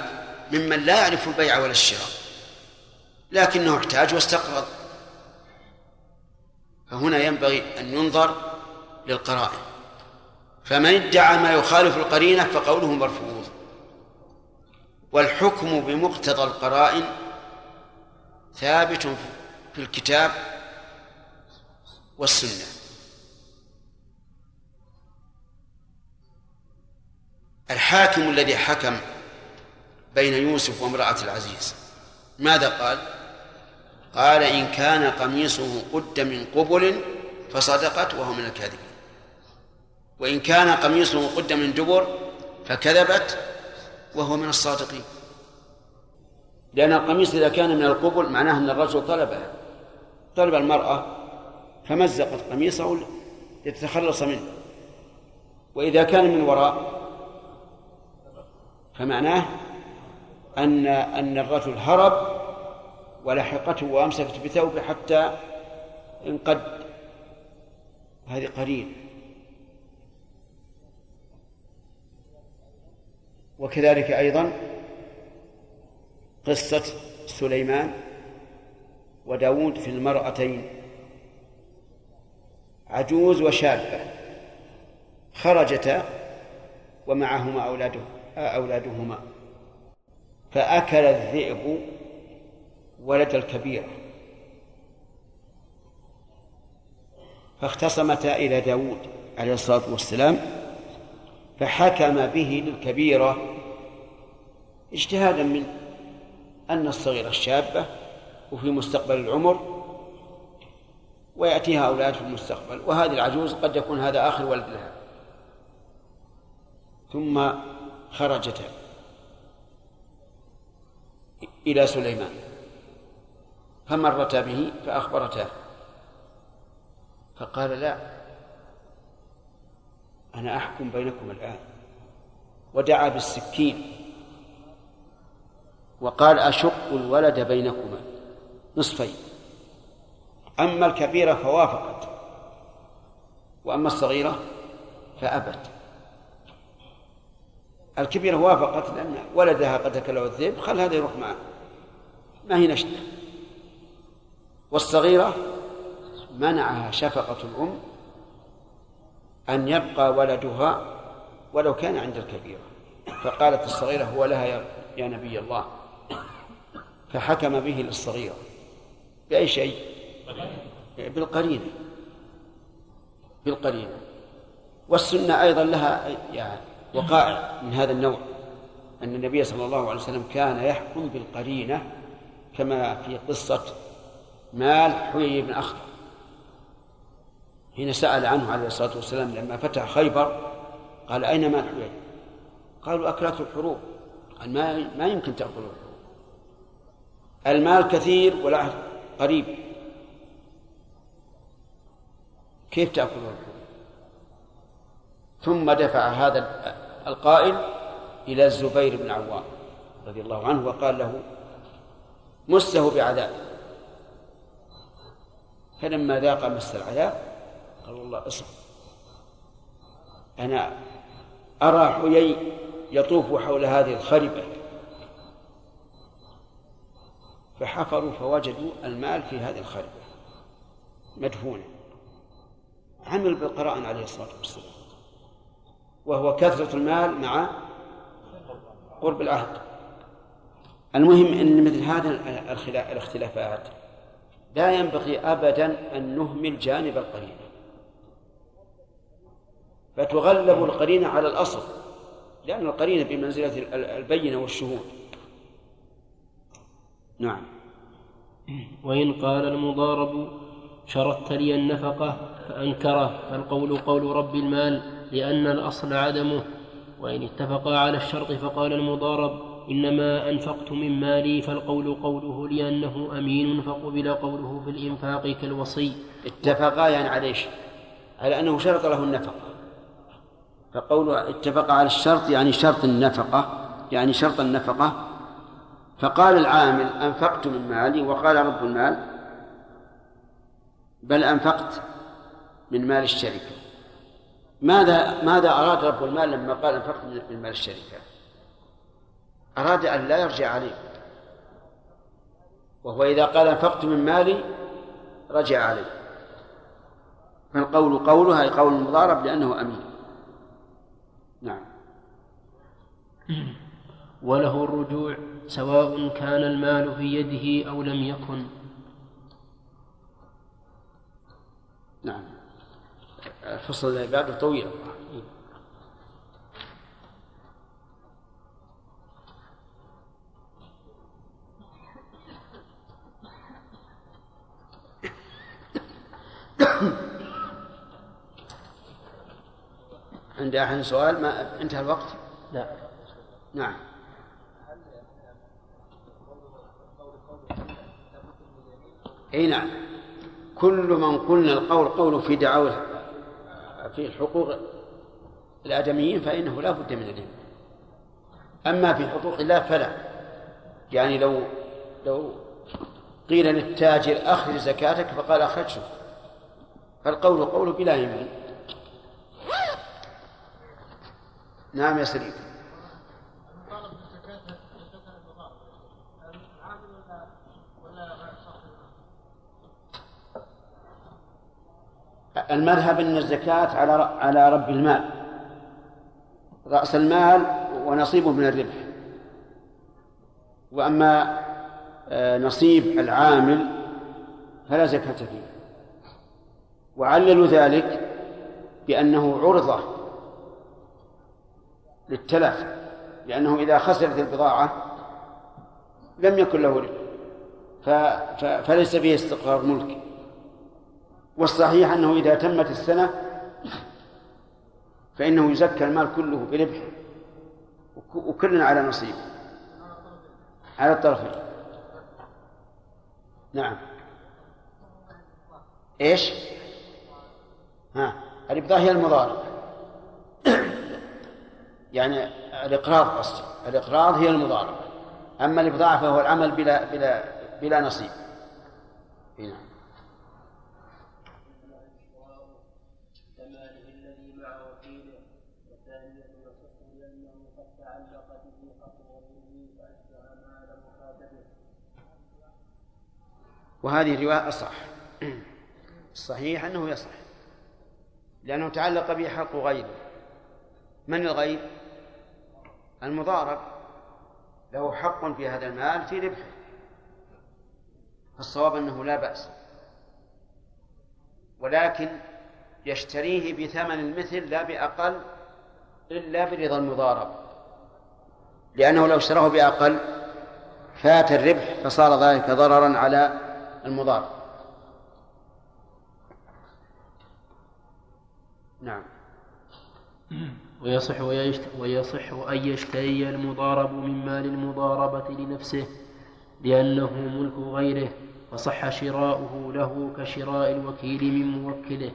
ممن لا يعرف البيع ولا الشراء لكنه احتاج واستقرض. فهنا ينبغي أن ينظر للقرائن. فمن ادعى ما يخالف القرينة فقوله مرفوض. والحكم بمقتضى القرائن ثابت في الكتاب والسنة. الحاكم الذي حكم بين يوسف وامرأة العزيز. ماذا قال؟ قال إن كان قميصه قد من قبل فصدقت وهو من الكاذبين. وإن كان قميصه قد من دبر فكذبت وهو من الصادقين. لأن القميص إذا كان من القبل معناه أن الرجل طلبه طلب المرأة فمزقت قميصه لتتخلص منه. وإذا كان من وراء فمعناه أن أن الرجل هرب ولحقته وأمسكت بثوبه حتى انقد. هذه قليل وكذلك أيضا قصة سليمان وداود في المرأتين. عجوز وشابة خرجتا ومعهما أولاده. أولادهما. فأكل الذئب ولد الكبير. فاختصمتا إلى داود عليه الصلاة والسلام فحكم به للكبيرة اجتهادا منه أن الصغيرة الشابة وفي مستقبل العمر ويأتيها أولاد في المستقبل. وهذه العجوز قد يكون هذا آخر ولد لها. ثم خرجتا إلى سليمان فمرتا به فأخبرتاه فقال لا أنا أحكم بينكم الآن. ودعا بالسكين وقال أشق الولد بينكما نصفين. أما الكبيرة فوافقت وأما الصغيرة فأبت. الكبيرة وافقت لأن ولدها قد أكله الذئب خل هذا يروح معه. ما هي نشدة والصغيرة منعها شفقة الأم أن يبقى ولدها ولو كان عند الكبيرة. فقالت الصغيرة هو لها يا نبي الله. فحكم به للصغيرة. بأي شيء؟ بالقرينة. بالقرينة. والسنة أيضا لها يعني وقائع من هذا النوع. أن النبي صلى الله عليه وسلم كان يحكم بالقرينة كما في قصة مال حيي بن أخطر حين سأل عنه عليه الصلاة والسلام لما فتح خيبر قال أين مال حويل قالوا أكلته الحروب. قال ما ما يمكن تأكله الحروب. المال كثير والعهد قريب. كيف تأكله الحروب؟ ثم دفع هذا القائل إلى الزبير بن عوام رضي الله عنه وقال له مسه بعذاب. فلما ذاق مس العذاب قال والله اصبر. أنا أرى حيي يطوف حول هذه الخربة. فحفروا فوجدوا المال في هذه الخربة. مدفونة. عمل بالقرآن عليه الصلاة والسلام. وهو كثرة المال مع قرب العهد. المهم أن مثل هذه الاختلافات لا ينبغي أبدا أن نهمل جانب القرينة. فتغلب القرينة على الأصل لأن القرينة بمنزلة البينة والشهود. نعم. وإن قال المضارب شرطت لي النفقة فأنكره فالقول قول رب المال. لأن الأصل عدمه وإن اتفقا على الشرط فقال المضارب إنما أنفقت من مالي فالقول قوله لأنه أمين فقبل قوله في الإنفاق كالوصي. اتفقا يعني على إيش؟ على أنه شرط له النفقة. فقوله اتفق على الشرط يعني شرط النفقة يعني شرط النفقة. فقال العامل أنفقت من مالي وقال رب المال بل أنفقت من مال الشركة. ماذا ماذا أراد رب المال لما قال أنفقت من مال الشركة؟ أراد أن لا يرجع عليه. وهو إذا قال أنفقت من مالي رجع عليه. فالقول قولها أي قول المضارب لأنه أمين. نعم. وله الرجوع سواء كان المال في يده أو لم يكن. نعم. الفصل بعده طويل. عند أحد سؤال ما انتهى الوقت؟ لا. نعم. إي نعم. كل من قلنا القول قول في دعاوى في حقوق الآدميين فإنه لا بد من اليمين أما في حقوق الله فلا. يعني لو لو قيل للتاجر أخرج زكاتك فقال أخرجه فالقول قول بلا يمين. نعم يا سليم المذهب إن الزكاة على على رب المال. رأس المال ونصيبه من الربح. وأما آه، نصيب العامل فلا زكاة فيه. وعللوا ذلك بأنه عرضة للتلف لأنه إذا خسرت البضاعة لم يكن له ربح. فليس فيه استقرار ملك والصحيح أنه إذا تمت السنة فإنه يزكى المال كله بربح وكلنا على نصيب على الطرفين نعم. إيش؟ ها الإبضاء هي المضارع. يعني الإقراض قصدي الإقراض هي المضاربة أما الإبضاع فهو العمل بلا بلا بلا نصيب. نعم وهذه الرواية أصح. الصحيح أنه يصح. لأنه تعلق به حق غيره من الغير المضارب. له حق في هذا المال في ربحه. فالصواب أنه لا بأس. ولكن يشتريه بثمن المثل لا بأقل إلا برضا المضارب. لأنه لو اشتراه بأقل فات الربح فصار ذلك ضررا على المضارب نعم. ويصح ويصح أن يشتري المضارب من مال المضاربة لنفسه لأنه ملك غيره وصح شراؤه له كشراء الوكيل من موكله.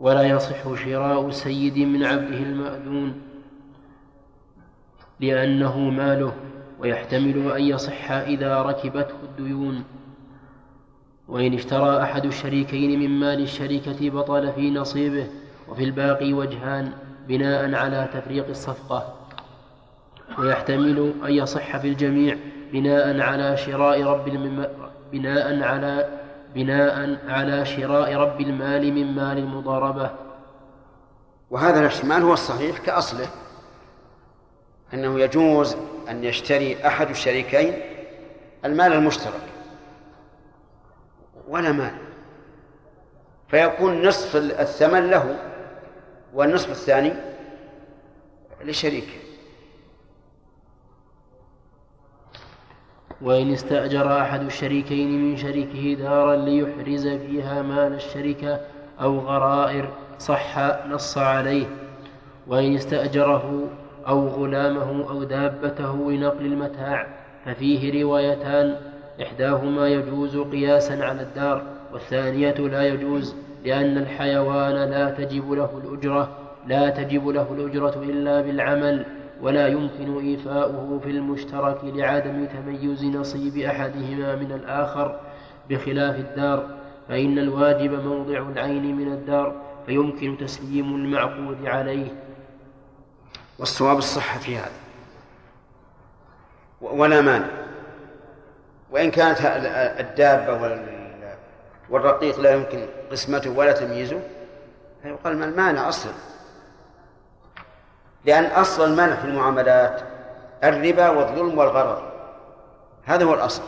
ولا يصح شراء سيد من عبده المأذون لأنه ماله ويحتمل أن يصح إذا ركبته الديون. وإن اشترى أحد الشريكين من مال الشركة بطل في نصيبه وفي الباقي وجهان بناء على تفريق الصفقة. ويحتمل أن يصح في الجميع بناء على شراء رب الم... بناء على بناء على شراء رب المال من مال المضاربة. وهذا الإحتمال هو الصحيح كأصله. أنه يجوز أن يشتري أحد الشريكين المال المشترك ولا مال. فيكون نصف الثمن له والنصف الثاني لشريكه. وإن استأجر أحد الشريكين من شريكه دارا ليحرز فيها مال الشركة أو غرائر صح نص عليه. وإن استأجره أو غلامه أو دابته لنقل المتاع ففيه روايتان إحداهما يجوز قياسا على الدار والثانية لا يجوز لأن الحيوان لا تجب له الأجرة لا تجب له الأجرة إلا بالعمل ولا يمكن إيفاؤه في المشترك لعدم تميز نصيب أحدهما من الآخر بخلاف الدار فإن الواجب موضع العين من الدار فيمكن تسليم المعقود عليه. والصواب الصحة في هذا. ولا مانع. وإن كانت الدابة والرقيق لا يمكن قسمته ولا تمييزه فيقال ما المانع أصلا. لأن أصل المنع في المعاملات الربا والظلم والغرر. هذا هو الأصل.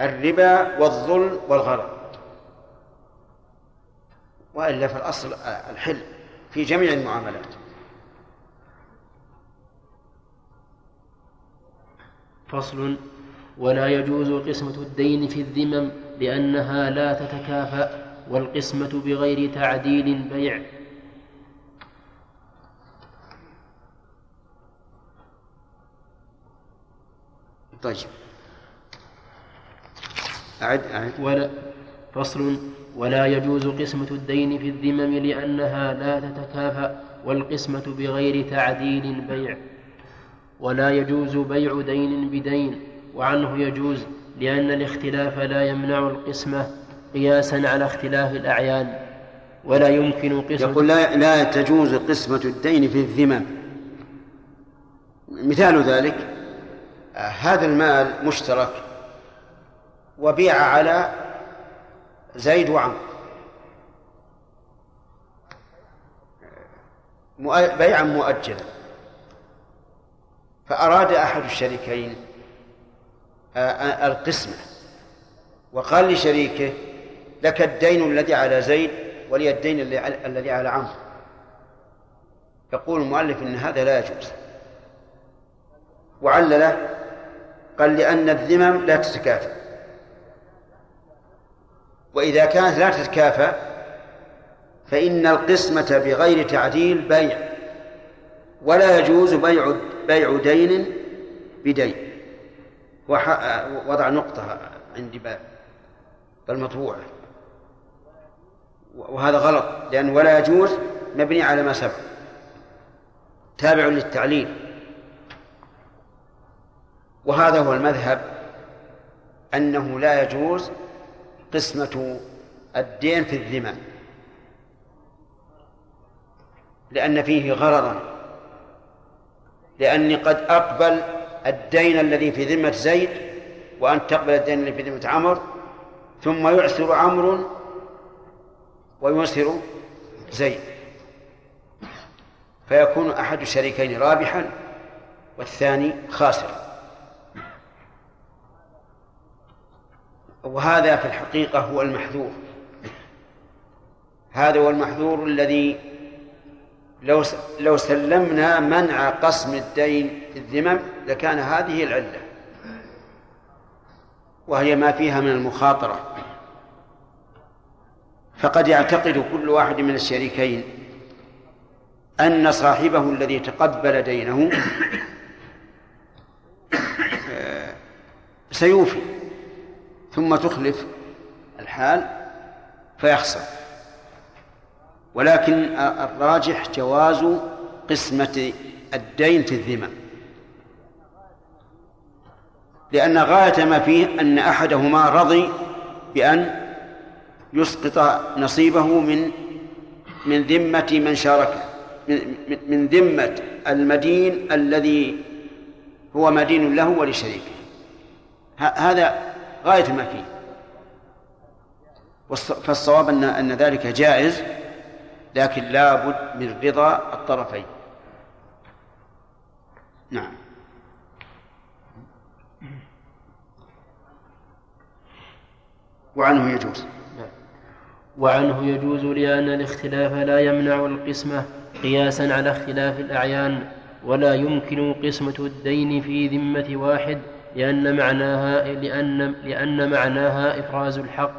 الربا والظلم والغرر. وإلا فالأصل الحل في جميع المعاملات. فصل ولا يجوز قسمة الدين في الذمم لأنها لا تتكافأ والقسمة بغير تعديل بيع. طيب. أعد أعد. ولا فصل ولا يجوز قسمة الدين في الذمم لأنها لا تتكافأ والقسمة بغير تعديل بيع. ولا يجوز بيع دين بدين وعنه يجوز لأن الاختلاف لا يمنع القسمة قياسا على اختلاف الأعيان ولا يمكن قسمة يقول لا, لا تجوز قسمة الدين في الذمم مثال ذلك هذا المال مشترك وبيع على زيد وعمرو بيعا مؤجلا. فأراد أحد الشريكين القسمة. وقال لشريكه لك الدين الذي على زيد ولي الدين الذي على عمرو. يقول المؤلف إن هذا لا يجوز. وعلله قال لأن الذمم لا تتكافى. وإذا كانت لا تتكافى فإن القسمة بغير تعديل بيع ولا يجوز بيع بيع دين بدين. وضع نقطة عندي بل مطبوعة وهذا غلط لأن ولا يجوز مبني على ما سبق. تابع للتعليل. وهذا هو المذهب أنه لا يجوز قسمة الدين في الذمم لأن فيه غرضا. لأني قد أقبل الدين الذي في ذمة زيد وأن تقبل الدين الذي في ذمة عمر ثم يعسر عمرو ويسر زيد. فيكون أحد الشريكين رابحا والثاني خاسرا. وهذا في الحقيقة هو المحذور. هذا هو المحذور الذي لو لو سلمنا منع قسم الدين في الذمم لكان هذه العلة. وهي ما فيها من المخاطرة. فقد يعتقد كل واحد من الشريكين أن صاحبه الذي تقبل دينه آه، سيوفي ثم تخلف الحال فيخسر. ولكن الراجح جواز قسمة الدين في الذمة. لأن غاية ما فيه أن أحدهما رضي بأن يسقط نصيبه من من ذمة من شاركه من, ذمة المدين الذي هو مدين له ولشريكه. هذا غاية ما فيه. فالصواب أن أن ذلك جائز. لكن لا بد من رضا الطرفين. نعم. وعنه يجوز. وعنه يجوز لأن الاختلاف لا يمنع القسمة قياسا على اختلاف الأعيان ولا يمكن قسمة الدين في ذمة واحد لأن معناها لأن لأن معناها إفراز الحق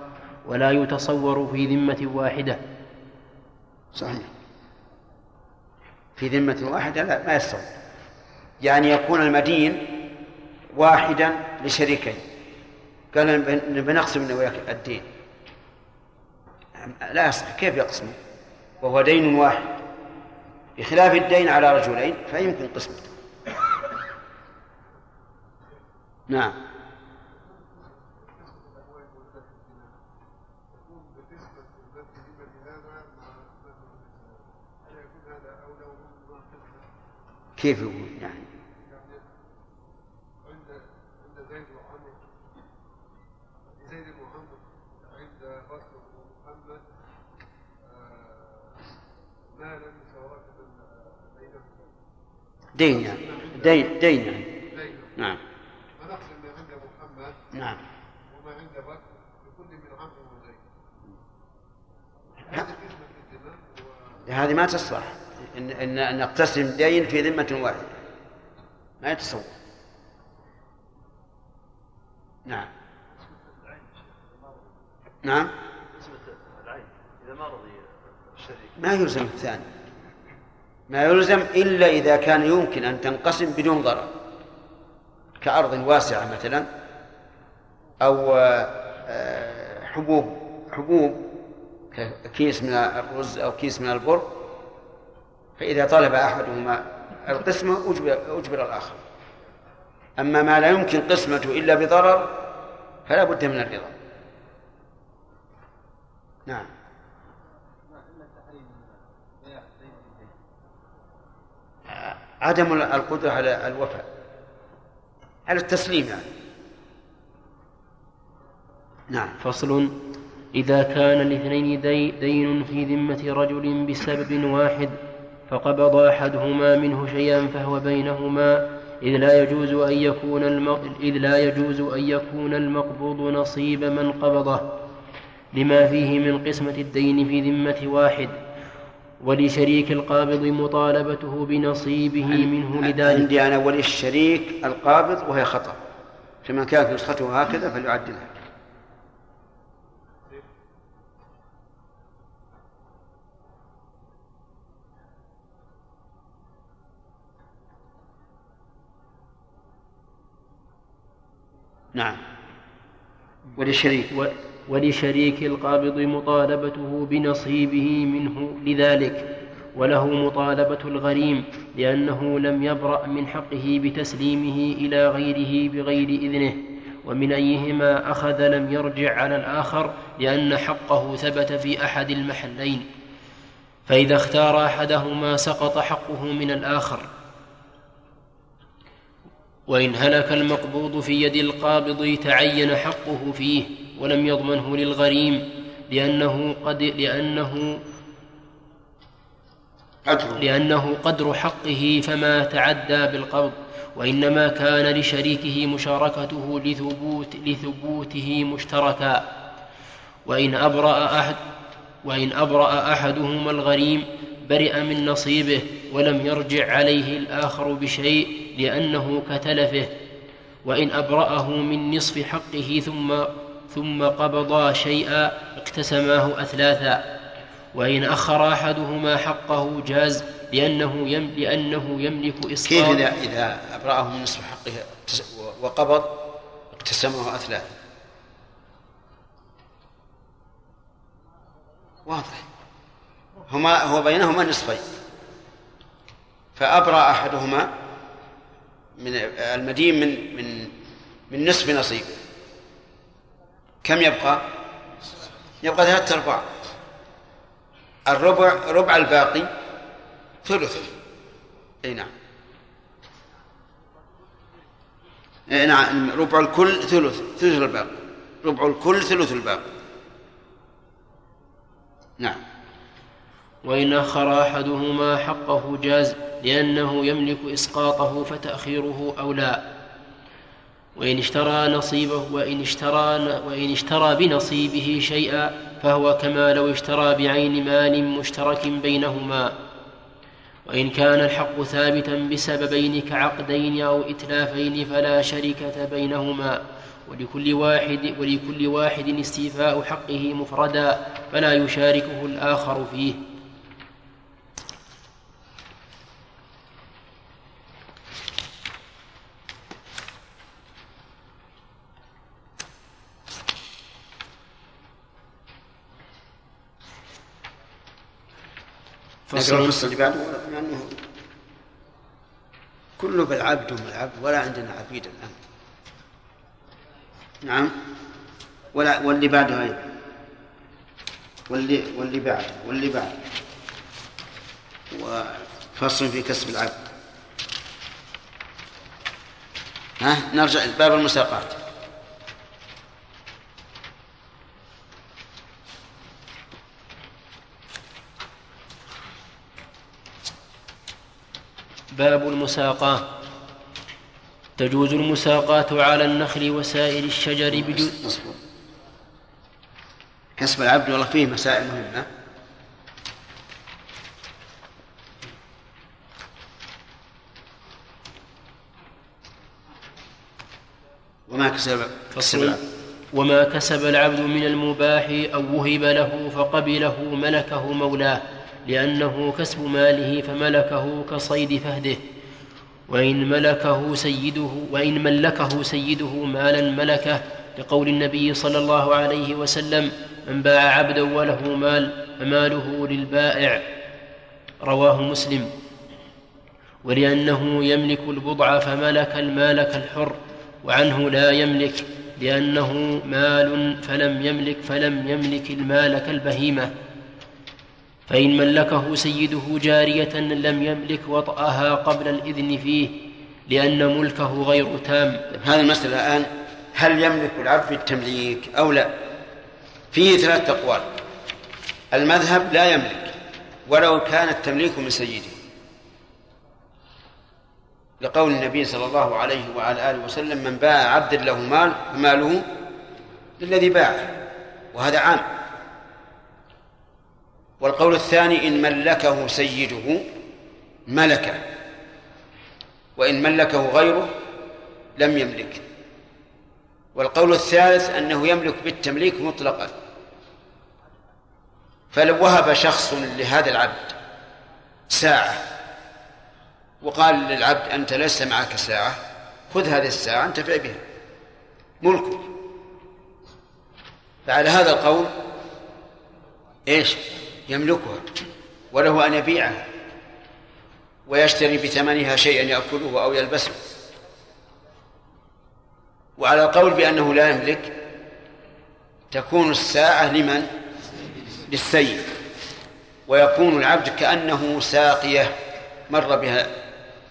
ولا يتصور في ذمة واحدة. صحيح. في ذمة واحدة لا ما يستوي. يعني يكون المدين واحدا لشريكين. قال بنقسم وياك الدين. لا يصح كيف يقسم وهو دين واحد بخلاف الدين على رجلين فيمكن قسمته نعم كيف يقول؟ يعني. دين يعني دين دين يعني نعم. ما عند محمد نعم. وما عند بكر لكل من عمرو وزيد. هذه ما تصلح. إن, إن نقتسم دين في ذمة واحدة ما يتصور نعم. نعم. ما يلزم الثاني. ما يلزم إلا إذا كان يمكن أن تنقسم بدون ضرر. كأرض واسعة مثلا أو آه، حبوب حبوب كيس من الرز أو كيس من البر. فإذا طلب أحدهما القسمة أجبر, أجبر الآخر. أما ما لا يمكن قسمته إلا بضرر فلا بد من الرضا. نعم. عدم القدرة على الوفاء. على التسليم يعني. نعم. فصل إذا كان الاثنين دي دين في ذمة رجل بسبب واحد فقبض أحدهما منه شيئا فهو بينهما إذ لا يجوز أن يكون إذ لا يجوز أن يكون المقبوض نصيب من قبضه لما فيه من قسمة الدين في ذمة واحد ولشريك القابض مطالبته بنصيبه منه لذلك. عندي أنا وللشريك القابض وهي خطأ فمن كانت نسخته هكذا فليعدلها. نعم. وللشريك ولشريك القابض مطالبته بنصيبه منه لذلك وله مطالبة الغريم لأنه لم يبرأ من حقه بتسليمه إلى غيره بغير إذنه ومن أيهما أخذ لم يرجع على الآخر لأن حقه ثبت في أحد المحلين. فإذا اختار أحدهما سقط حقه من الآخر وإن هلك المقبوض في يد القابض تعين حقه فيه ولم يضمنه للغريم لأنه قد لأنه لأنه قدر حقه فما تعدى بالقبض وإنما كان لشريكه مشاركته لثبوت لثبوته مشتركا. وإن أبرأ أحد وإن أبرأ أحدهما الغريم برئ من نصيبه ولم يرجع عليه الآخر بشيء لأنه كتلفه وإن أبرأه من نصف حقه ثم ثم قبضا شيئا اقتسماه أثلاثا. وإن أخر أحدهما حقه جاز لأنه يم لأنه يملك إسقاط كيف إذا إذا أبرأه من نصف حقه وقبض اقتسمه أثلاثا؟ واضح. هما هو بينهما نصفين. فأبرأ أحدهما من المدين من من من نصف نصيب. كم يبقى؟ يبقى ثلاثة أرباع. الربع ربع الباقي ثلث. أي نعم. أي نعم ربع الكل ثلث ثلث الباقي. ربع الكل ثلث الباقي. نعم. وإن أخر أحدهما حقه جاز. لأنه يملك إسقاطه فتأخيره أولى وإن اشترى نصيبه وإن اشترى وإن اشترى بنصيبه شيئا فهو كما لو اشترى بعين مال مشترك بينهما. وإن كان الحق ثابتا بسببين كعقدين أو إتلافين فلا شركة بينهما. ولكل واحد ولكل واحد استيفاء حقه مفردا فلا يشاركه الآخر فيه. النص اللي بعده لأنه كله بالعبد وما العبد ولا عندنا عبيد الآن. نعم. ولا واللي بعده أيضا واللي واللي بعده واللي بعده وفصل في كسب العبد. ها؟ نرجع باب المساقات باب المساقاة. تجوز المساقاة على النخل وسائر الشجر بجوز كسب العبد والله فيه مسائل مهمة. وما كسب كسب العبد. وما كسب العبد من المباح أو وهب له فقبله ملكه مولاه. لأنه كسب ماله فملكه كصيد فهده. وإن ملكه سيده وإن ملكه سيده مالا ملكه لقول النبي صلى الله عليه وسلم من باع عبدا وله مال فماله للبائع. رواه مسلم. ولأنه يملك البضع فملك المال كالحر وعنه لا يملك لأنه مال فلم يملك فلم يملك المال كالبهيمة. فإن ملكه سيده جارية لم يملك وطأها قبل الإذن فيه لأن ملكه غير تام. هذه المسألة الآن هل يملك العبد التمليك أو لا؟ فيه ثلاثة أقوال. المذهب لا يملك ولو كان التمليك من سيده. لقول النبي صلى الله عليه وعلى آله وسلم من باع عبد له مال فماله للذي باعه وهذا عام. والقول الثاني إن ملكه سيده ملكه وإن ملكه غيره لم يملك. والقول الثالث أنه يملك بالتمليك مطلقا. فلو وهب شخص لهذا العبد ساعة وقال للعبد أنت لست معك ساعة خذ هذه الساعة انتفع بها. ملكك فعلى هذا القول إيش؟ يملكها وله أن يبيعها ويشتري بثمنها شيئا يأكله أو يلبسه. وعلى القول بأنه لا يملك تكون الساعة لمن؟ للسيد. ويكون العبد كأنه ساقية مر بها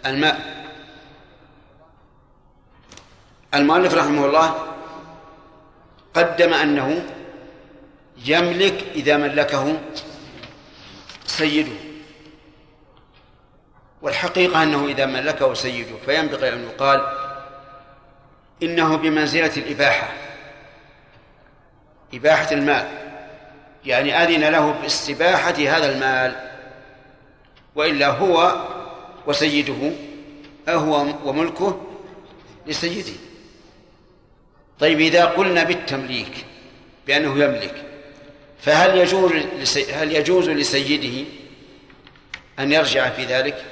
الماء. المؤلف رحمه الله قدم أنه يملك إذا ملكه سيده. والحقيقة أنه إذا ملكه سيده فينبغي أن يقال إنه بمنزلة الإباحة. إباحة المال. يعني أذن له باستباحة هذا المال. وإلا هو وسيده هو وملكه لسيده. طيب إذا قلنا بالتمليك بأنه يملك فهل يجوز هل يجوز لسيده أن يرجع في ذلك؟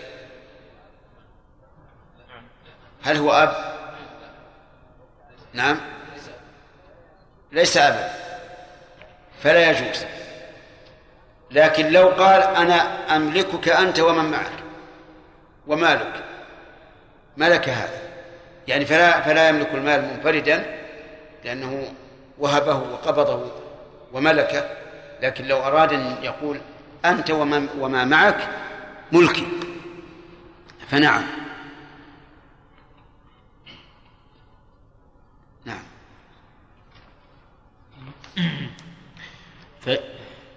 هل هو أب؟ نعم ليس أبا فلا يجوز لكن لو قال أنا أملكك أنت ومن معك ومالك ملك هذا يعني فلا فلا يملك المال منفردا لأنه وهبه وقبضه وملكه لكن لو أراد أن يقول أنت وما, وما معك ملكي. فنعم. نعم.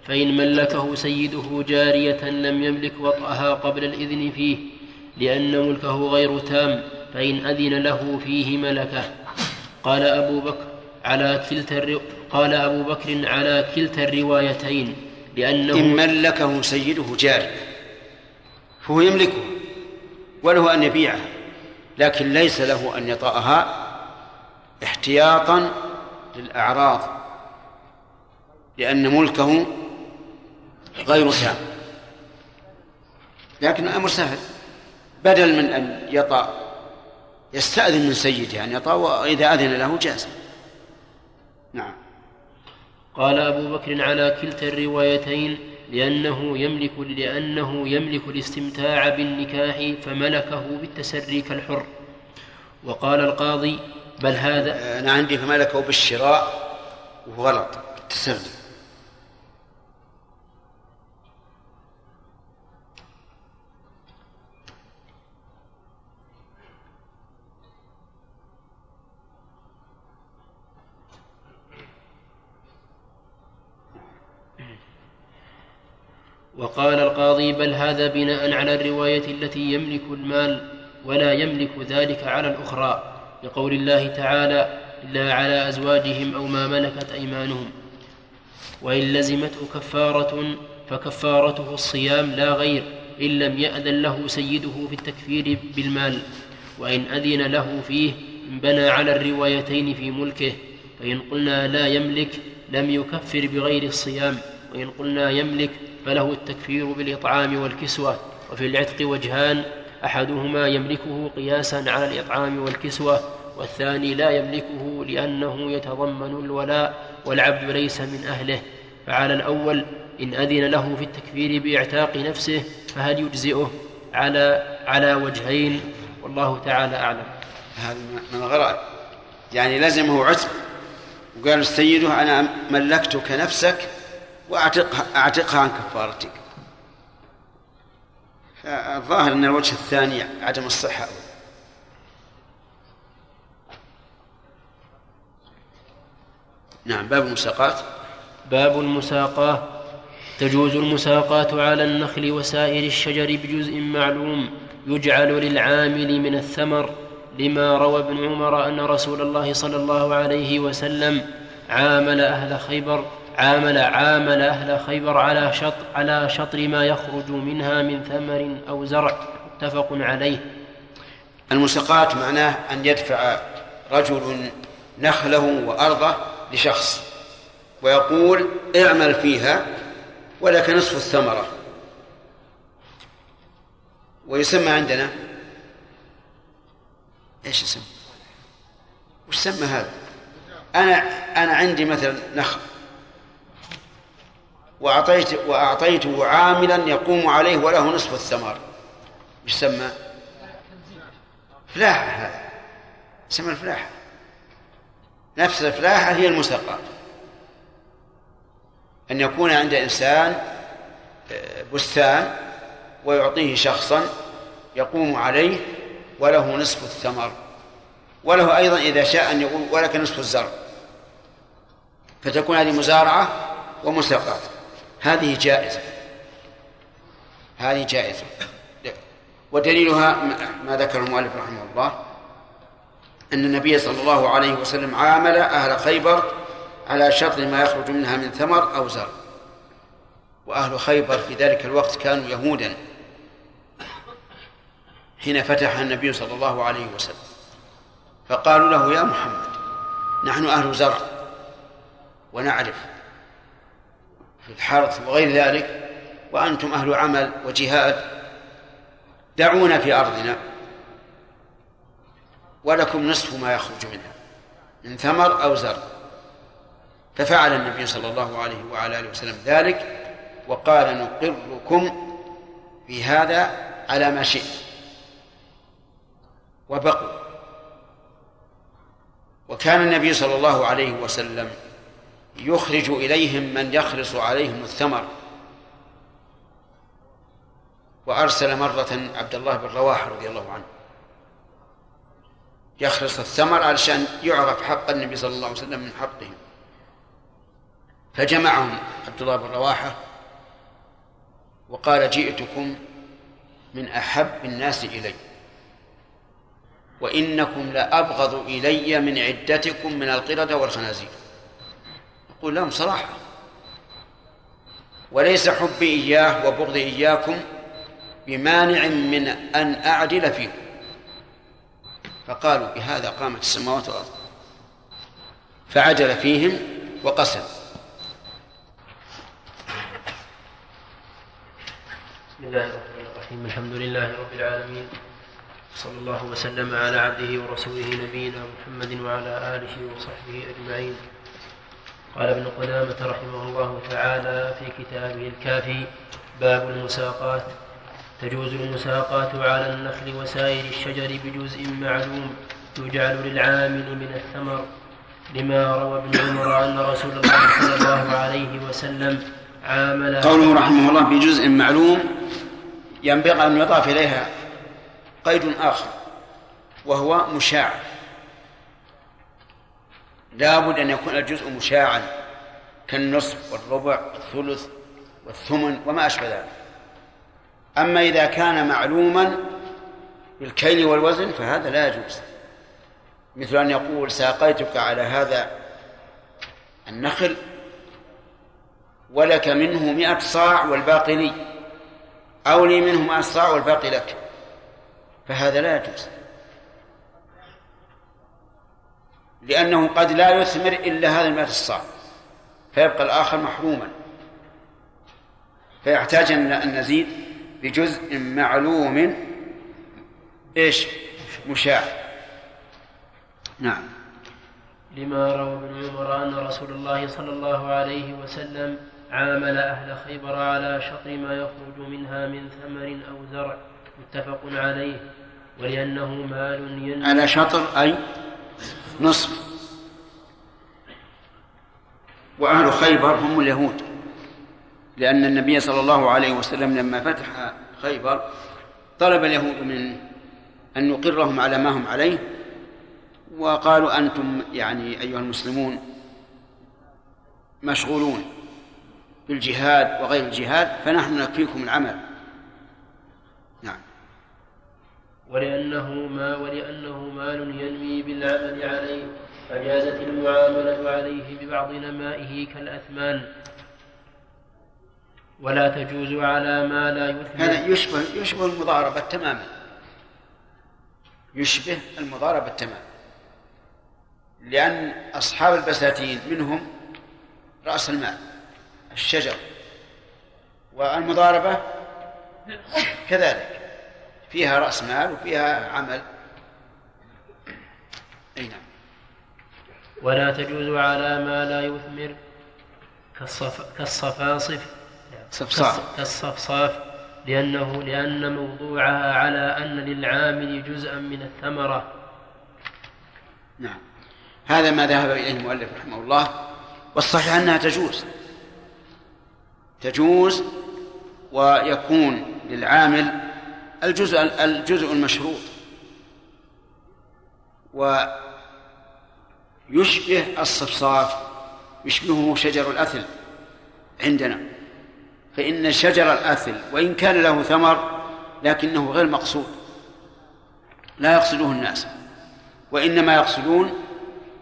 فإن ملكه سيده جارية لم يملك وطأها قبل الإذن فيه لأن ملكه غير تام فإن أذن له فيه ملكه. قال أبو بكر على كلتا. قال أبو بكر على كلتا الروايتين لأنه إن ملكه سيده جارية فهو يملكه وله أن يبيعها لكن ليس له أن يطأها احتياطا للأعراض لأن ملكه غير تام لكن الأمر سهل بدل من أن يطأ يستأذن من سيده أن يطأ وإذا أذن له جاز نعم. قال أبو بكر على كلتا الروايتين لأنه يملك لأنه يملك الاستمتاع بالنكاح فملكه بالتسري كالحر. وقال القاضي بل هذا أنا عندي فملكه بالشراء وهو غلط التسري. وقال القاضي بل هذا بناء على الرواية التي يملك المال ولا يملك ذلك على الأخرى لقول الله تعالى إلا على أزواجهم أو ما ملكت أيمانهم وإن لزمته كفارة فكفارته الصيام لا غير إن لم يأذن له سيده في التكفير بالمال وإن أذن له فيه بنى على الروايتين في ملكه فإن قلنا لا يملك لم يكفر بغير الصيام وإن قلنا يملك فله التكفير بالإطعام والكسوة وفي العتق وجهان أحدهما يملكه قياسا على الإطعام والكسوة والثاني لا يملكه لأنه يتضمن الولاء والعبد ليس من أهله. فعلى الأول إن أذن له في التكفير بإعتاق نفسه فهل يجزئه؟ على على وجهين والله تعالى أعلم. هذا من الغرائب. يعني لزمه عتق وقال السيد أنا ملكتك نفسك وأعتقها أعتقها عن كفارتك. الظاهر أن الوجه الثاني عدم الصحة. نعم باب المساقات. باب المساقاة تجوز المساقاة على النخل وسائر الشجر بجزء معلوم يجعل للعامل من الثمر لما روى ابن عمر أن رسول الله صلى الله عليه وسلم عامل أهل خيبر عامل عامل أهل خيبر على شطر على شطر ما يخرج منها من ثمر أو زرع متفق عليه المساقات معناه أن يدفع رجل نخله وأرضه لشخص ويقول اعمل فيها ولك نصف الثمرة ويسمى عندنا إيش اسم؟ وش سمى هذا؟ أنا أنا عندي مثلا نخل وأعطيت وأعطيته عاملا يقوم عليه وله نصف الثمر وش سمى؟ فلاحة هذا سمى الفلاحة؟ نفس الفلاحة هي المساقات أن يكون عند إنسان آه، بستان ويعطيه شخصا يقوم عليه وله نصف الثمر وله أيضا إذا شاء أن يقول ولك نصف الزرع. فتكون هذه مزارعة ومساقات هذه جائزة. هذه جائزة. ودليلها ما ذكر المؤلف رحمه الله أن النبي صلى الله عليه وسلم عامل أهل خيبر على شطر ما يخرج منها من ثمر أو زرع وأهل خيبر في ذلك الوقت كانوا يهودا. حين فتح النبي صلى الله عليه وسلم. فقالوا له يا محمد نحن أهل زرع ونعرف في الحرث وغير ذلك وأنتم أهل عمل وجهاد دعونا في أرضنا ولكم نصف ما يخرج منها من ثمر أو زرع. ففعل النبي صلى الله عليه وعلى آله وسلم ذلك وقال نقركم في هذا على ما شئت. وبقوا. وكان النبي صلى الله عليه وسلم يخرج إليهم من يخلص عليهم الثمر. وأرسل مرة عبد الله بن رواحة رضي الله عنه. يخلص الثمر علشان يعرف حق النبي صلى الله عليه وسلم من حقهم. فجمعهم عبد الله بن رواحة وقال جئتكم من أحب الناس إلي. وإنكم لأبغض إلي من عدتكم من القردة والخنازير. يقول لهم صراحة. وليس حبي إياه وبغضي إياكم بمانع من أن أعدل فيكم فقالوا بهذا قامت السماوات والأرض. فعدل فيهم وقسم. بسم الله الرحمن الرحيم. الحمد لله رب العالمين. صلى الله وسلم على عبده ورسوله نبينا محمد وعلى آله وصحبه أجمعين. قال ابن قدامة رحمه الله تعالى في كتابه الكافي باب المساقات. تجوز المساقات على النخل وسائر الشجر بجزء معلوم يجعل للعامل من الثمر لما روى ابن عمر أن رسول الله صلى الله عليه وسلم عامل قوله رحمه الله بجزء معلوم ينبغي أن يضاف إليها قيد آخر وهو مشاع. لابد أن يكون الجزء مشاعا كالنصف والربع والثلث والثمن وما أشبه ذلك. أما إذا كان معلوما بالكيل والوزن فهذا لا يجوز. مثل أن يقول ساقيتك على هذا النخل ولك منه مئة صاع والباقي لي أو لي منه مئة صاع والباقي لك فهذا لا يجوز. لأنه قد لا يثمر إلا هذا المئة الصاع فيبقى الآخر محروما. فيحتاج أن نزيد بجزء معلوم. إيش؟ مشاع. نعم. لما روى ابن عمر أن رسول الله صلى الله عليه وسلم عامل أهل خيبر على شطر ما يخرج منها من ثمر أو زرع متفق عليه ولأنه مال ينمو على شطر أي نصف. وأهل خيبر هم اليهود. لأن النبي صلى الله عليه وسلم لما فتح خيبر طلب اليهود من أن نقرهم على ما هم عليه وقالوا أنتم يعني أيها المسلمون مشغولون بالجهاد وغير الجهاد فنحن نكفيكم العمل. نعم. ولأنه ما ولأنه مال ينمي بالعمل عليه. فجازت المعاملة عليه ببعض نمائه كالأثمان. ولا تجوز على ما لا يثمر هذا يشبه يشبه المضاربة تماما. يشبه المضاربة تماما. لأن أصحاب البساتين منهم رأس المال الشجر. والمضاربة كذلك. فيها رأس مال وفيها عمل. أي نعم. ولا تجوز على ما لا يثمر. كالصف كالصفاصف. صفصاف. كالصفصاف. لأنه لأن موضوعها على أن للعامل جزءا من الثمرة. نعم. هذا ما ذهب إليه المؤلف رحمه الله. والصحيح أنها تجوز. تجوز ويكون للعامل الجزء الجزء المشروط. ويشبه الصفصاف يشبهه شجر الأثل عندنا. فإن شجر الأثل وإن كان له ثمر لكنه غير مقصود. لا يقصده الناس. وإنما يقصدون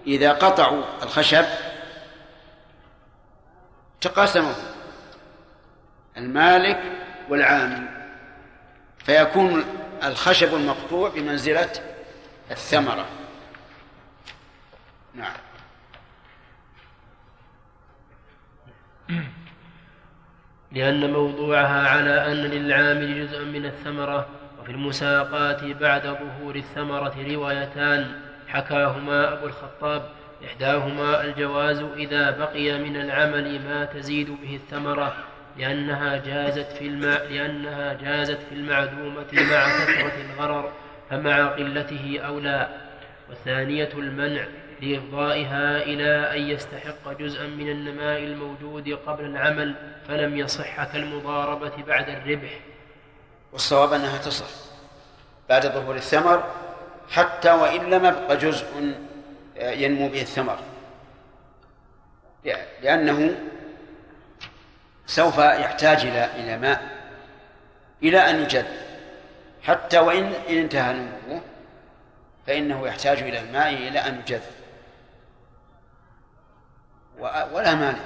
إذا قطعوا الخشب تقاسمه المالك والعامل. فيكون الخشب المقطوع بمنزلة الثمرة. نعم. لأن موضوعها على أن للعامل جزءا من الثمرة وفي المساقات بعد ظهور الثمرة روايتان حكاهما أبو الخطاب إحداهما الجواز إذا بقي من العمل ما تزيد به الثمرة لأنها جازت في الم... لأنها جازت في المعدومة مع كثرة الغرر فمع قلته أولى والثانية المنع لإفضائها إلى أن يستحق جزءا من النماء الموجود قبل العمل فلم يصح كالمضاربة بعد الربح. والصواب أنها تصح بعد ظهور الثمر حتى وإن لم يبق جزء ينمو به الثمر. لأنه سوف يحتاج إلى إلى ماء إلى أن يجد حتى وإن انتهى نموه فإنه يحتاج إلى الماء إلى أن يجد ولا مانع.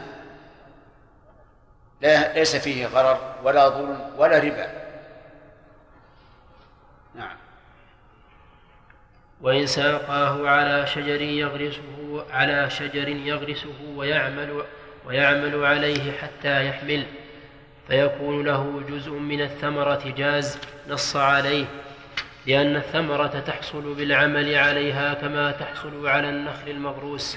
لا ليس فيه غرر ولا ظلم ولا ربا. نعم. وإن ساقاه على شجر يغرسه على شجر يغرسه ويعمل ويعمل عليه حتى يحمل فيكون له جزء من الثمرة جاز نص عليه لأن الثمرة تحصل بالعمل عليها كما تحصل على النخل المغروس.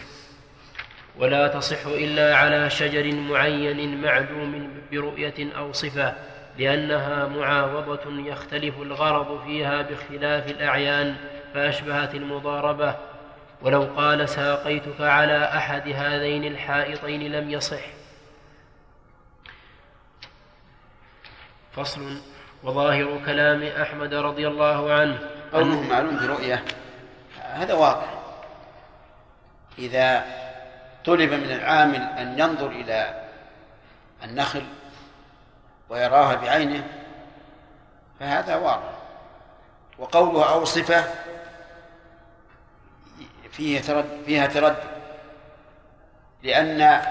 ولا تصح إلا على شجر معين معلوم برؤية أو صفة لأنها معاوضة يختلف الغرض فيها باختلاف الأعيان فأشبهت المضاربة. ولو قال ساقيتك على أحد هذين الحائطين لم يصح. فصل. وظاهر كلام أحمد رضي الله عنه. قوله معلوم برؤية. هذا واضح. إذا طلب من العامل أن ينظر إلى النخل ويراها بعينه فهذا واضح. وقوله أو صفة فيه ترد فيها تردد لأن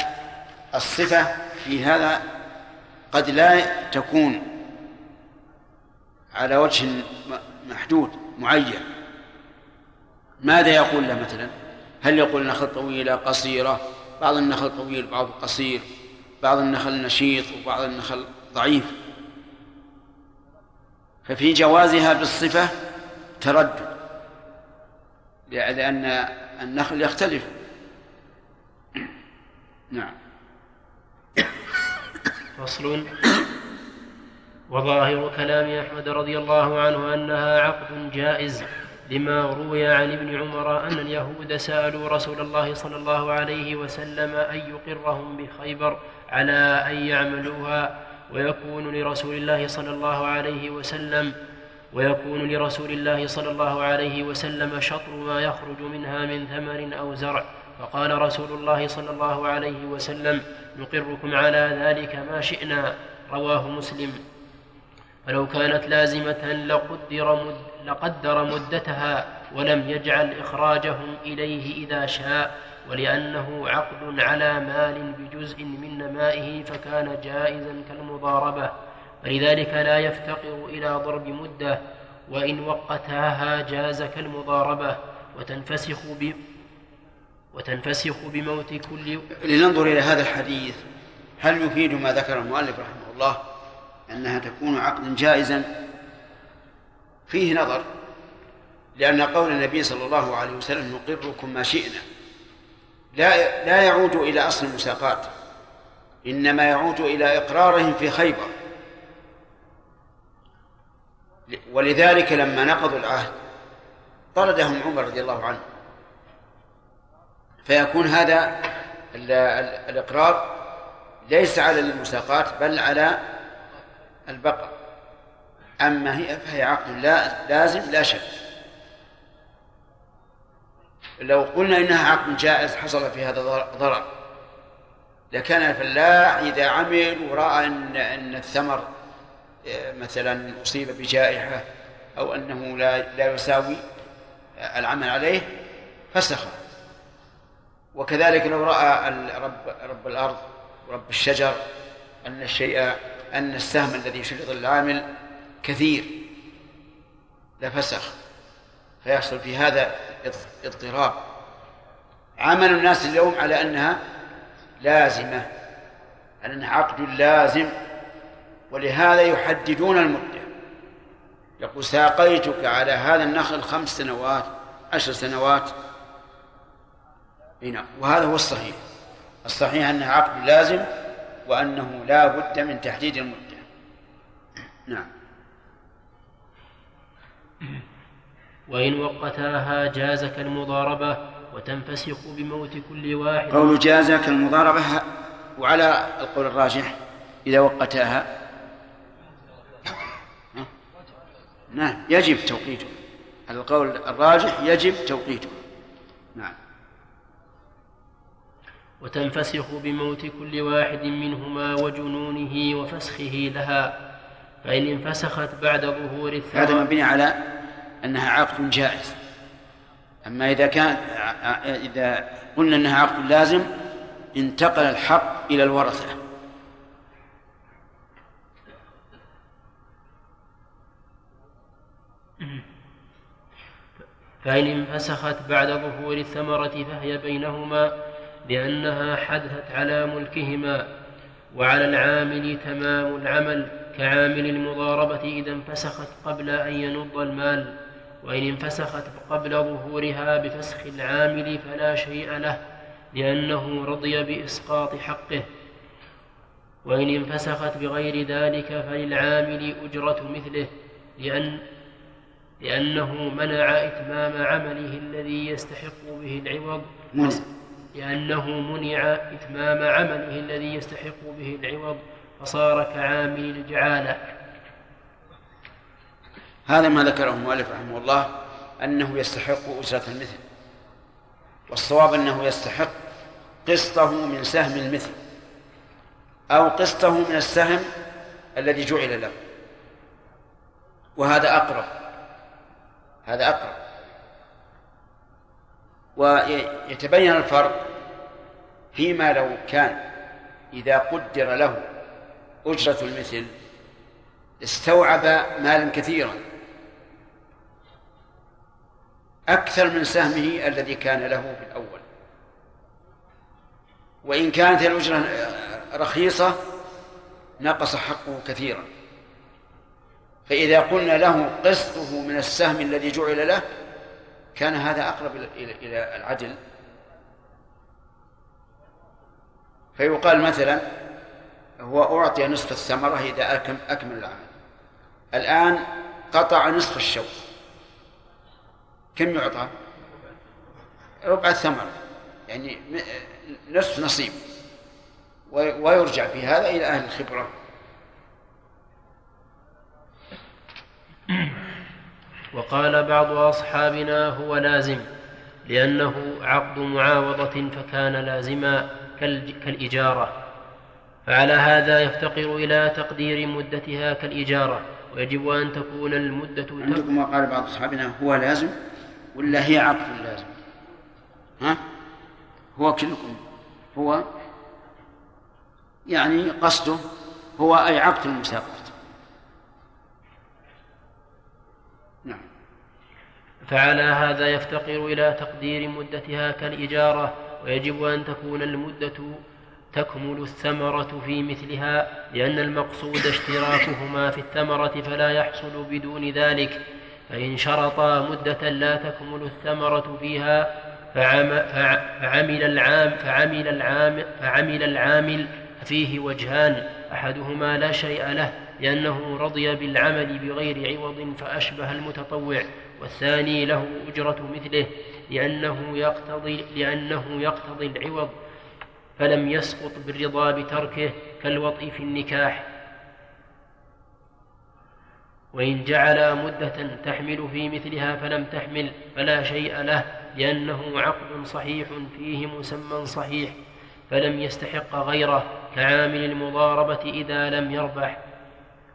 الصفة في هذا قد لا تكون على وجه محدود معين. ماذا يقول له مثلا؟ هل يقول النخل طويلة قصيرة؟ بعض النخل طويل بعض قصير. بعض النخل نشيط وبعض النخل ضعيف. ففي جوازها بالصفة تردد لأن النخل يختلف. نعم. فصل. وظاهر كلام أحمد رضي الله عنه أنها عقد جائز. لما روي عن ابن عمر أن اليهود سألوا رسول الله صلى الله عليه وسلم أن يقرهم بخيبر على أن يعملوها ويكون لرسول الله صلى الله عليه وسلم ويكون لرسول الله صلى الله عليه وسلم شطر ما يخرج منها من ثمر أو زرع. فقال رسول الله صلى الله عليه وسلم نقركم على ذلك ما شئنا. رواه مسلم. فلو كانت لازمة لقدر, مد لقدر مدتها ولم يجعل إخراجهم إليه إذا شاء ولأنه عقد على مال بجزء من نمائه فكان جائزا كالمضاربة. فلذلك لا يفتقر إلى ضرب مدة وإن وقتها جاز كالمضاربة. وتنفسخ ب وتنفسخ بموت كل لننظر إلى هذا الحديث. هل يفيد ما ذكر المؤلف رحمه الله أنها تكون عقدا جائزا؟ فيه نظر لأن قول النبي صلى الله عليه وسلم نقركم ما شئنا. لا لا يعود إلى أصل المساقات إنما يعود إلى إقرارهم في خيبر. ولذلك لما نقضوا العهد طردهم عمر رضي الله عنه. فيكون هذا الإقرار ليس على المساقات بل على البقر. أما هي فهي عقد لا لازم لا شك. لو قلنا إنها عقد جائز حصل في هذا ضرر. لكان الفلاح إذا عمل ورأى أن أن الثمر آه، مثلا أصيب بجائحة أو أنه لا لا يساوي العمل عليه فسخ وكذلك لو رأى رب رب الأرض ورب الشجر أن الشيء أن السهم الذي شرط العامل كثير. لفسخ فيحصل في هذا اضطراب. عمل الناس اليوم على أنها لازمة على أنها عقد لازم ولهذا يحددون المدة. يقول ساقيتك على هذا النخل خمس سنوات عشر سنوات. هنا وهذا هو الصحيح. الصحيح أنه عقد لازم وأنه لا بد من تحديد المدة. نعم. وإن وقتاها جاز كالمضاربة وتنفسخ بموت كل واحد. قول جاز كالمضاربة وعلى القول الراجح إذا وقتاها. نعم يجب توقيته. القول الراجح يجب توقيته. نعم. وتنفسخ بموت كل واحد منهما وجنونه وفسخه لها فإن انفسخت بعد ظهور الثمر هذا مبني على أنها عقد جائز. أما إذا كان إذا قلنا أنها عقد لازم انتقل الحق إلى الورثة. فإن انفسخت بعد ظهور الثمرة فهي بينهما لأنها حدثت على ملكهما وعلى العامل تمام العمل كعامل المضاربة إذا انفسخت قبل أن ينض المال. وإن انفسخت قبل ظهورها بفسخ العامل فلا شيء له لأنه رضي بإسقاط حقه. وإن انفسخت بغير ذلك فللعامل أجرة مثله لأن لأنه منع إتمام عمله الذي يستحق به العوض. لأنه منع إتمام عمله الذي يستحق به العوض فصار كعامل الجعالة. هذا ما ذكره المؤلف رحمه الله أنه يستحق أجرة المثل والصواب أنه يستحق قسطه من سهم المثل أو قسطه من السهم الذي جعل له وهذا أقرب هذا أقرب. ويتبين الفرق فيما لو كان إذا قدر له أجرة المثل استوعب مالا كثيرا. أكثر من سهمه الذي كان له في الأول. وإن كانت الأجرة رخيصة نقص حقه كثيرا. فإذا قلنا له قسطه من السهم الذي جعل له كان هذا أقرب إلى العدل. فيقال مثلا هو أعطي نصف الثمرة إذا أكمل العمل. الآن قطع نصف الشوك. كم يعطى؟ ربع الثمرة يعني نصف نصيب. ويرجع في هذا إلى أهل الخبرة. وقال بعض أصحابنا هو لازم لأنه عقد معاوضة فكان لازما كالإجارة. فعلى هذا يفتقر إلى تقدير مدتها كالإجارة. ويجب أن تكون المدة عندكم ما قال بعض أصحابنا هو لازم؟ ولا هي عقد لازم ها؟ هو كلكم. هو يعني قصده هو أي عقد المساقط. نعم. فعلى هذا يفتقر إلى تقدير مدتها كالإجارة ويجب أن تكون المدة تكمل الثمرة في مثلها لأن المقصود اشتراكهما في الثمرة فلا يحصل بدون ذلك. فإن شرطا مدة لا تكمل الثمرة فيها فعمل العام فعمل العام فعمل العامل فيه وجهان أحدهما لا شيء له لأنه رضي بالعمل بغير عوض فأشبه المتطوع والثاني له أجرة مثله لأنه يقتضي لأنه يقتضي العوض فلم يسقط بالرضا بتركه كالوطء في النكاح. وإن جعل مدة تحمل في مثلها فلم تحمل فلا شيء له لأنه عقد صحيح فيه مسمى صحيح فلم يستحق غيره كعامل المضاربة إذا لم يربح.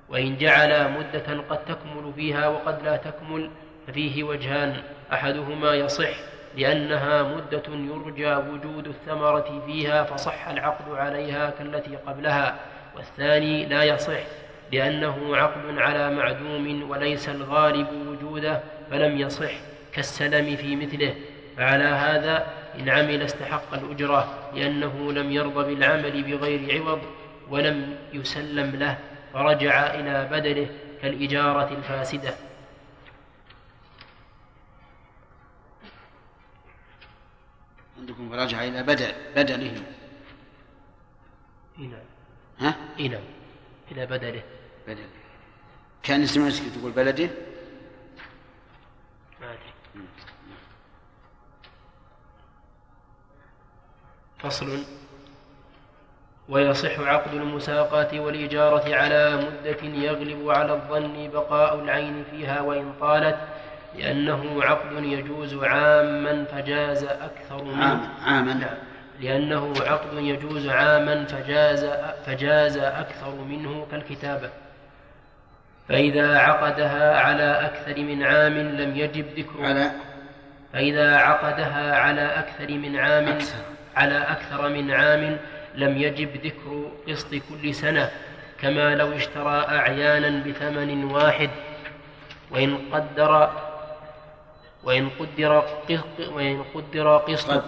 وإن جعل مدة قد تكمل فيها وقد لا تكمل ففيه وجهان أحدهما يصح لأنها مدة يرجى وجود الثمرة فيها فصح العقد عليها كالتي قبلها والثاني لا يصح لأنه عقد على معدوم وليس الغالب وجوده فلم يصح كالسلم في مثله. فعلى هذا إن عمل استحق الأجرة لأنه لم يرضى بالعمل بغير عوض ولم يسلم له فرجع إلى بدله كالإجارة الفاسدة. عندكم فرجع إلى بدل بدله نعم. ها؟ نعم. إلى بدله بدل كان سمعتك تقول بلده؟ فصل. ويصح عقد المساقات والإجارة على مدة يغلب على الظن بقاء العين فيها وإن طالت لأنه عقد يجوز عاما فجاز أكثر منه. عام عاما. نعم لأنه عقد يجوز عاما فجاز فجاز أكثر منه كالكتابة. فإذا عقدها على أكثر من عام لم يجب ذكر على فإذا عقدها على أكثر من عام أكثر. على أكثر من عام لم يجب ذكر قسط كل سنة كما لو اشترى أعيانا بثمن واحد. وإن قدر وإن قدر قسط وإن قدر قسط.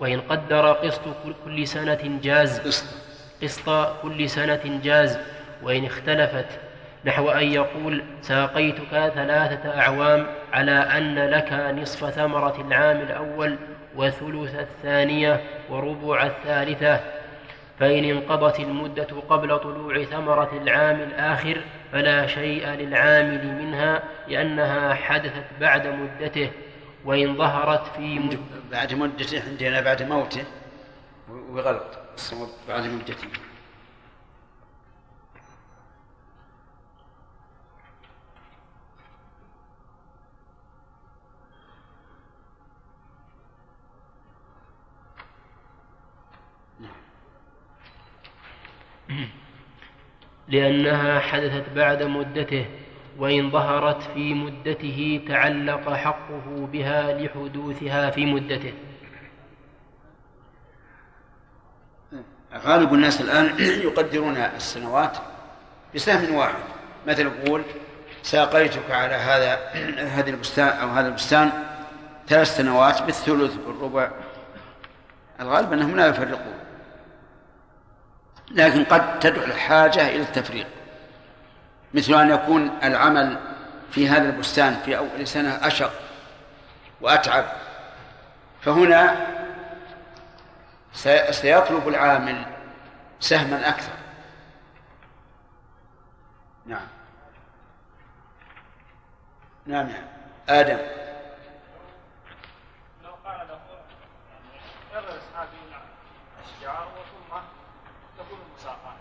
وإن قدر قسط كل- سنة جاز. قسط كل سنة جاز. وإن اختلفت نحو أن يقول ساقيتك ثلاثة أعوام على أن لك نصف ثمرة العام الأول وثلث الثانية وربع الثالثة. فإن انقضت المدة قبل طلوع ثمرة العام الآخر فلا شيء للعامل منها لأنها حدثت بعد مدته وإن ظهرت في مدة بعد مدته عندنا بعد موته. وغلط. بعد مدته. لأنها حدثت بعد مدته وإن ظهرت في مدته تعلق حقه بها لحدوثها في مدته. غالب الناس الآن يقدرون السنوات بسهم واحد. مثل يقول ساقيتك على هذا هذه البستان أو هذا البستان ثلاث سنوات بالثلث بالربع. الغالب أنهم لا يفرقون. لكن قد تدعو الحاجة إلى التفريق. مثل أن يكون العمل في هذا البستان في أول سنة أشق وأتعب فهنا سي- سيطلب العامل سهما أكثر. نعم. نعم نعم آدم لو قال له يعني ارث هذه الاشجار وثم تكون المساقات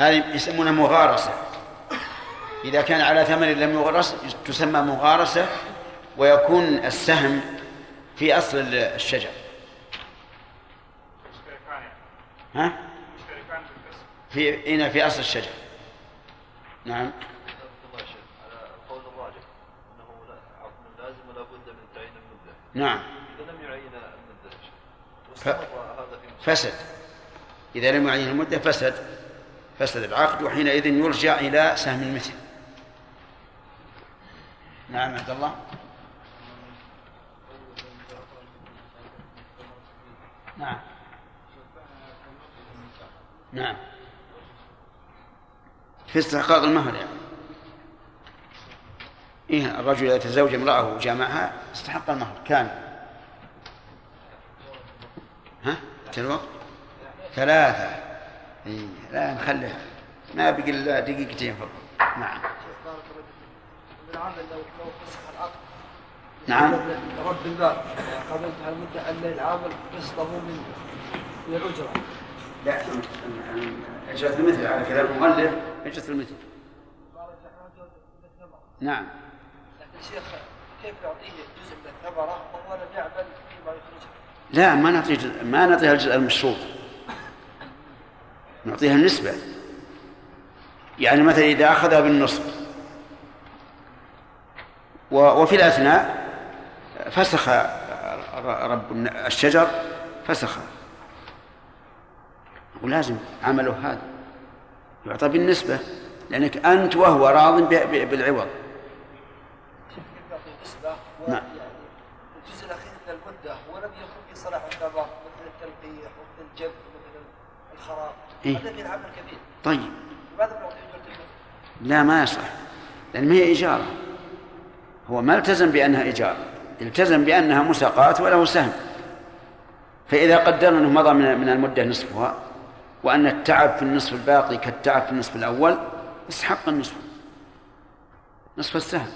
هذه يسمونها مغارسة. إذا كان على ثمن لم يغرس تسمى مغارسة ويكون السهم في أصل الشجر. ها؟ في هنا في أصل الشجر. نعم. نعم. اذا لم يعين مسألة. فسد. إذا لم يعين المدة فسد. فسد العقد وحينئذ يرجع إلى سهم المثل نعم عبد الله. نعم. نعم. في استحقاق المهر يعني. إيه الرجل إذا تزوج امرأة وجامعها استحق المهر كامل ها؟ الوقت؟ ثلاثة. إيه لا نخليها ما بقي إلا دقيقتين فقط. نعم. نعم. رد الباب قبل انتهاء المدة أن العامل قسطه من من الأجرة؟ لا أجرة المثل على كلام المؤلف أجرة المثل. نعم. لكن شيخ كيف يعطيه جزء من الثمرة وهو لم يعمل فيما يخرجه؟ لا ما نعطيه ما نعطيها الجزء المشروط. نعطيها النسبة. يعني مثلا إذا أخذها بالنصف وفي الأثناء فسخ رب الشجر فسخ. ولازم عمله هذا. يعطى بالنسبة لأنك أنت وهو راض بالعوض. نعم. ويعني الجزء الأخير من المدة ولم يكن في صلاح الثمر مثل التلقيح ومثل الجلب مثلا الخراب إيه. طيب؟ لا ما يصح. لأن ما هي إيجار هو ما التزم بأنها إيجار التزم بأنها مساقات وله سهم. فإذا قدرنا أنه مضى من من المدة نصفها وأن التعب في النصف الباقي كالتعب في النصف الأول استحق النصف. نصف السهم.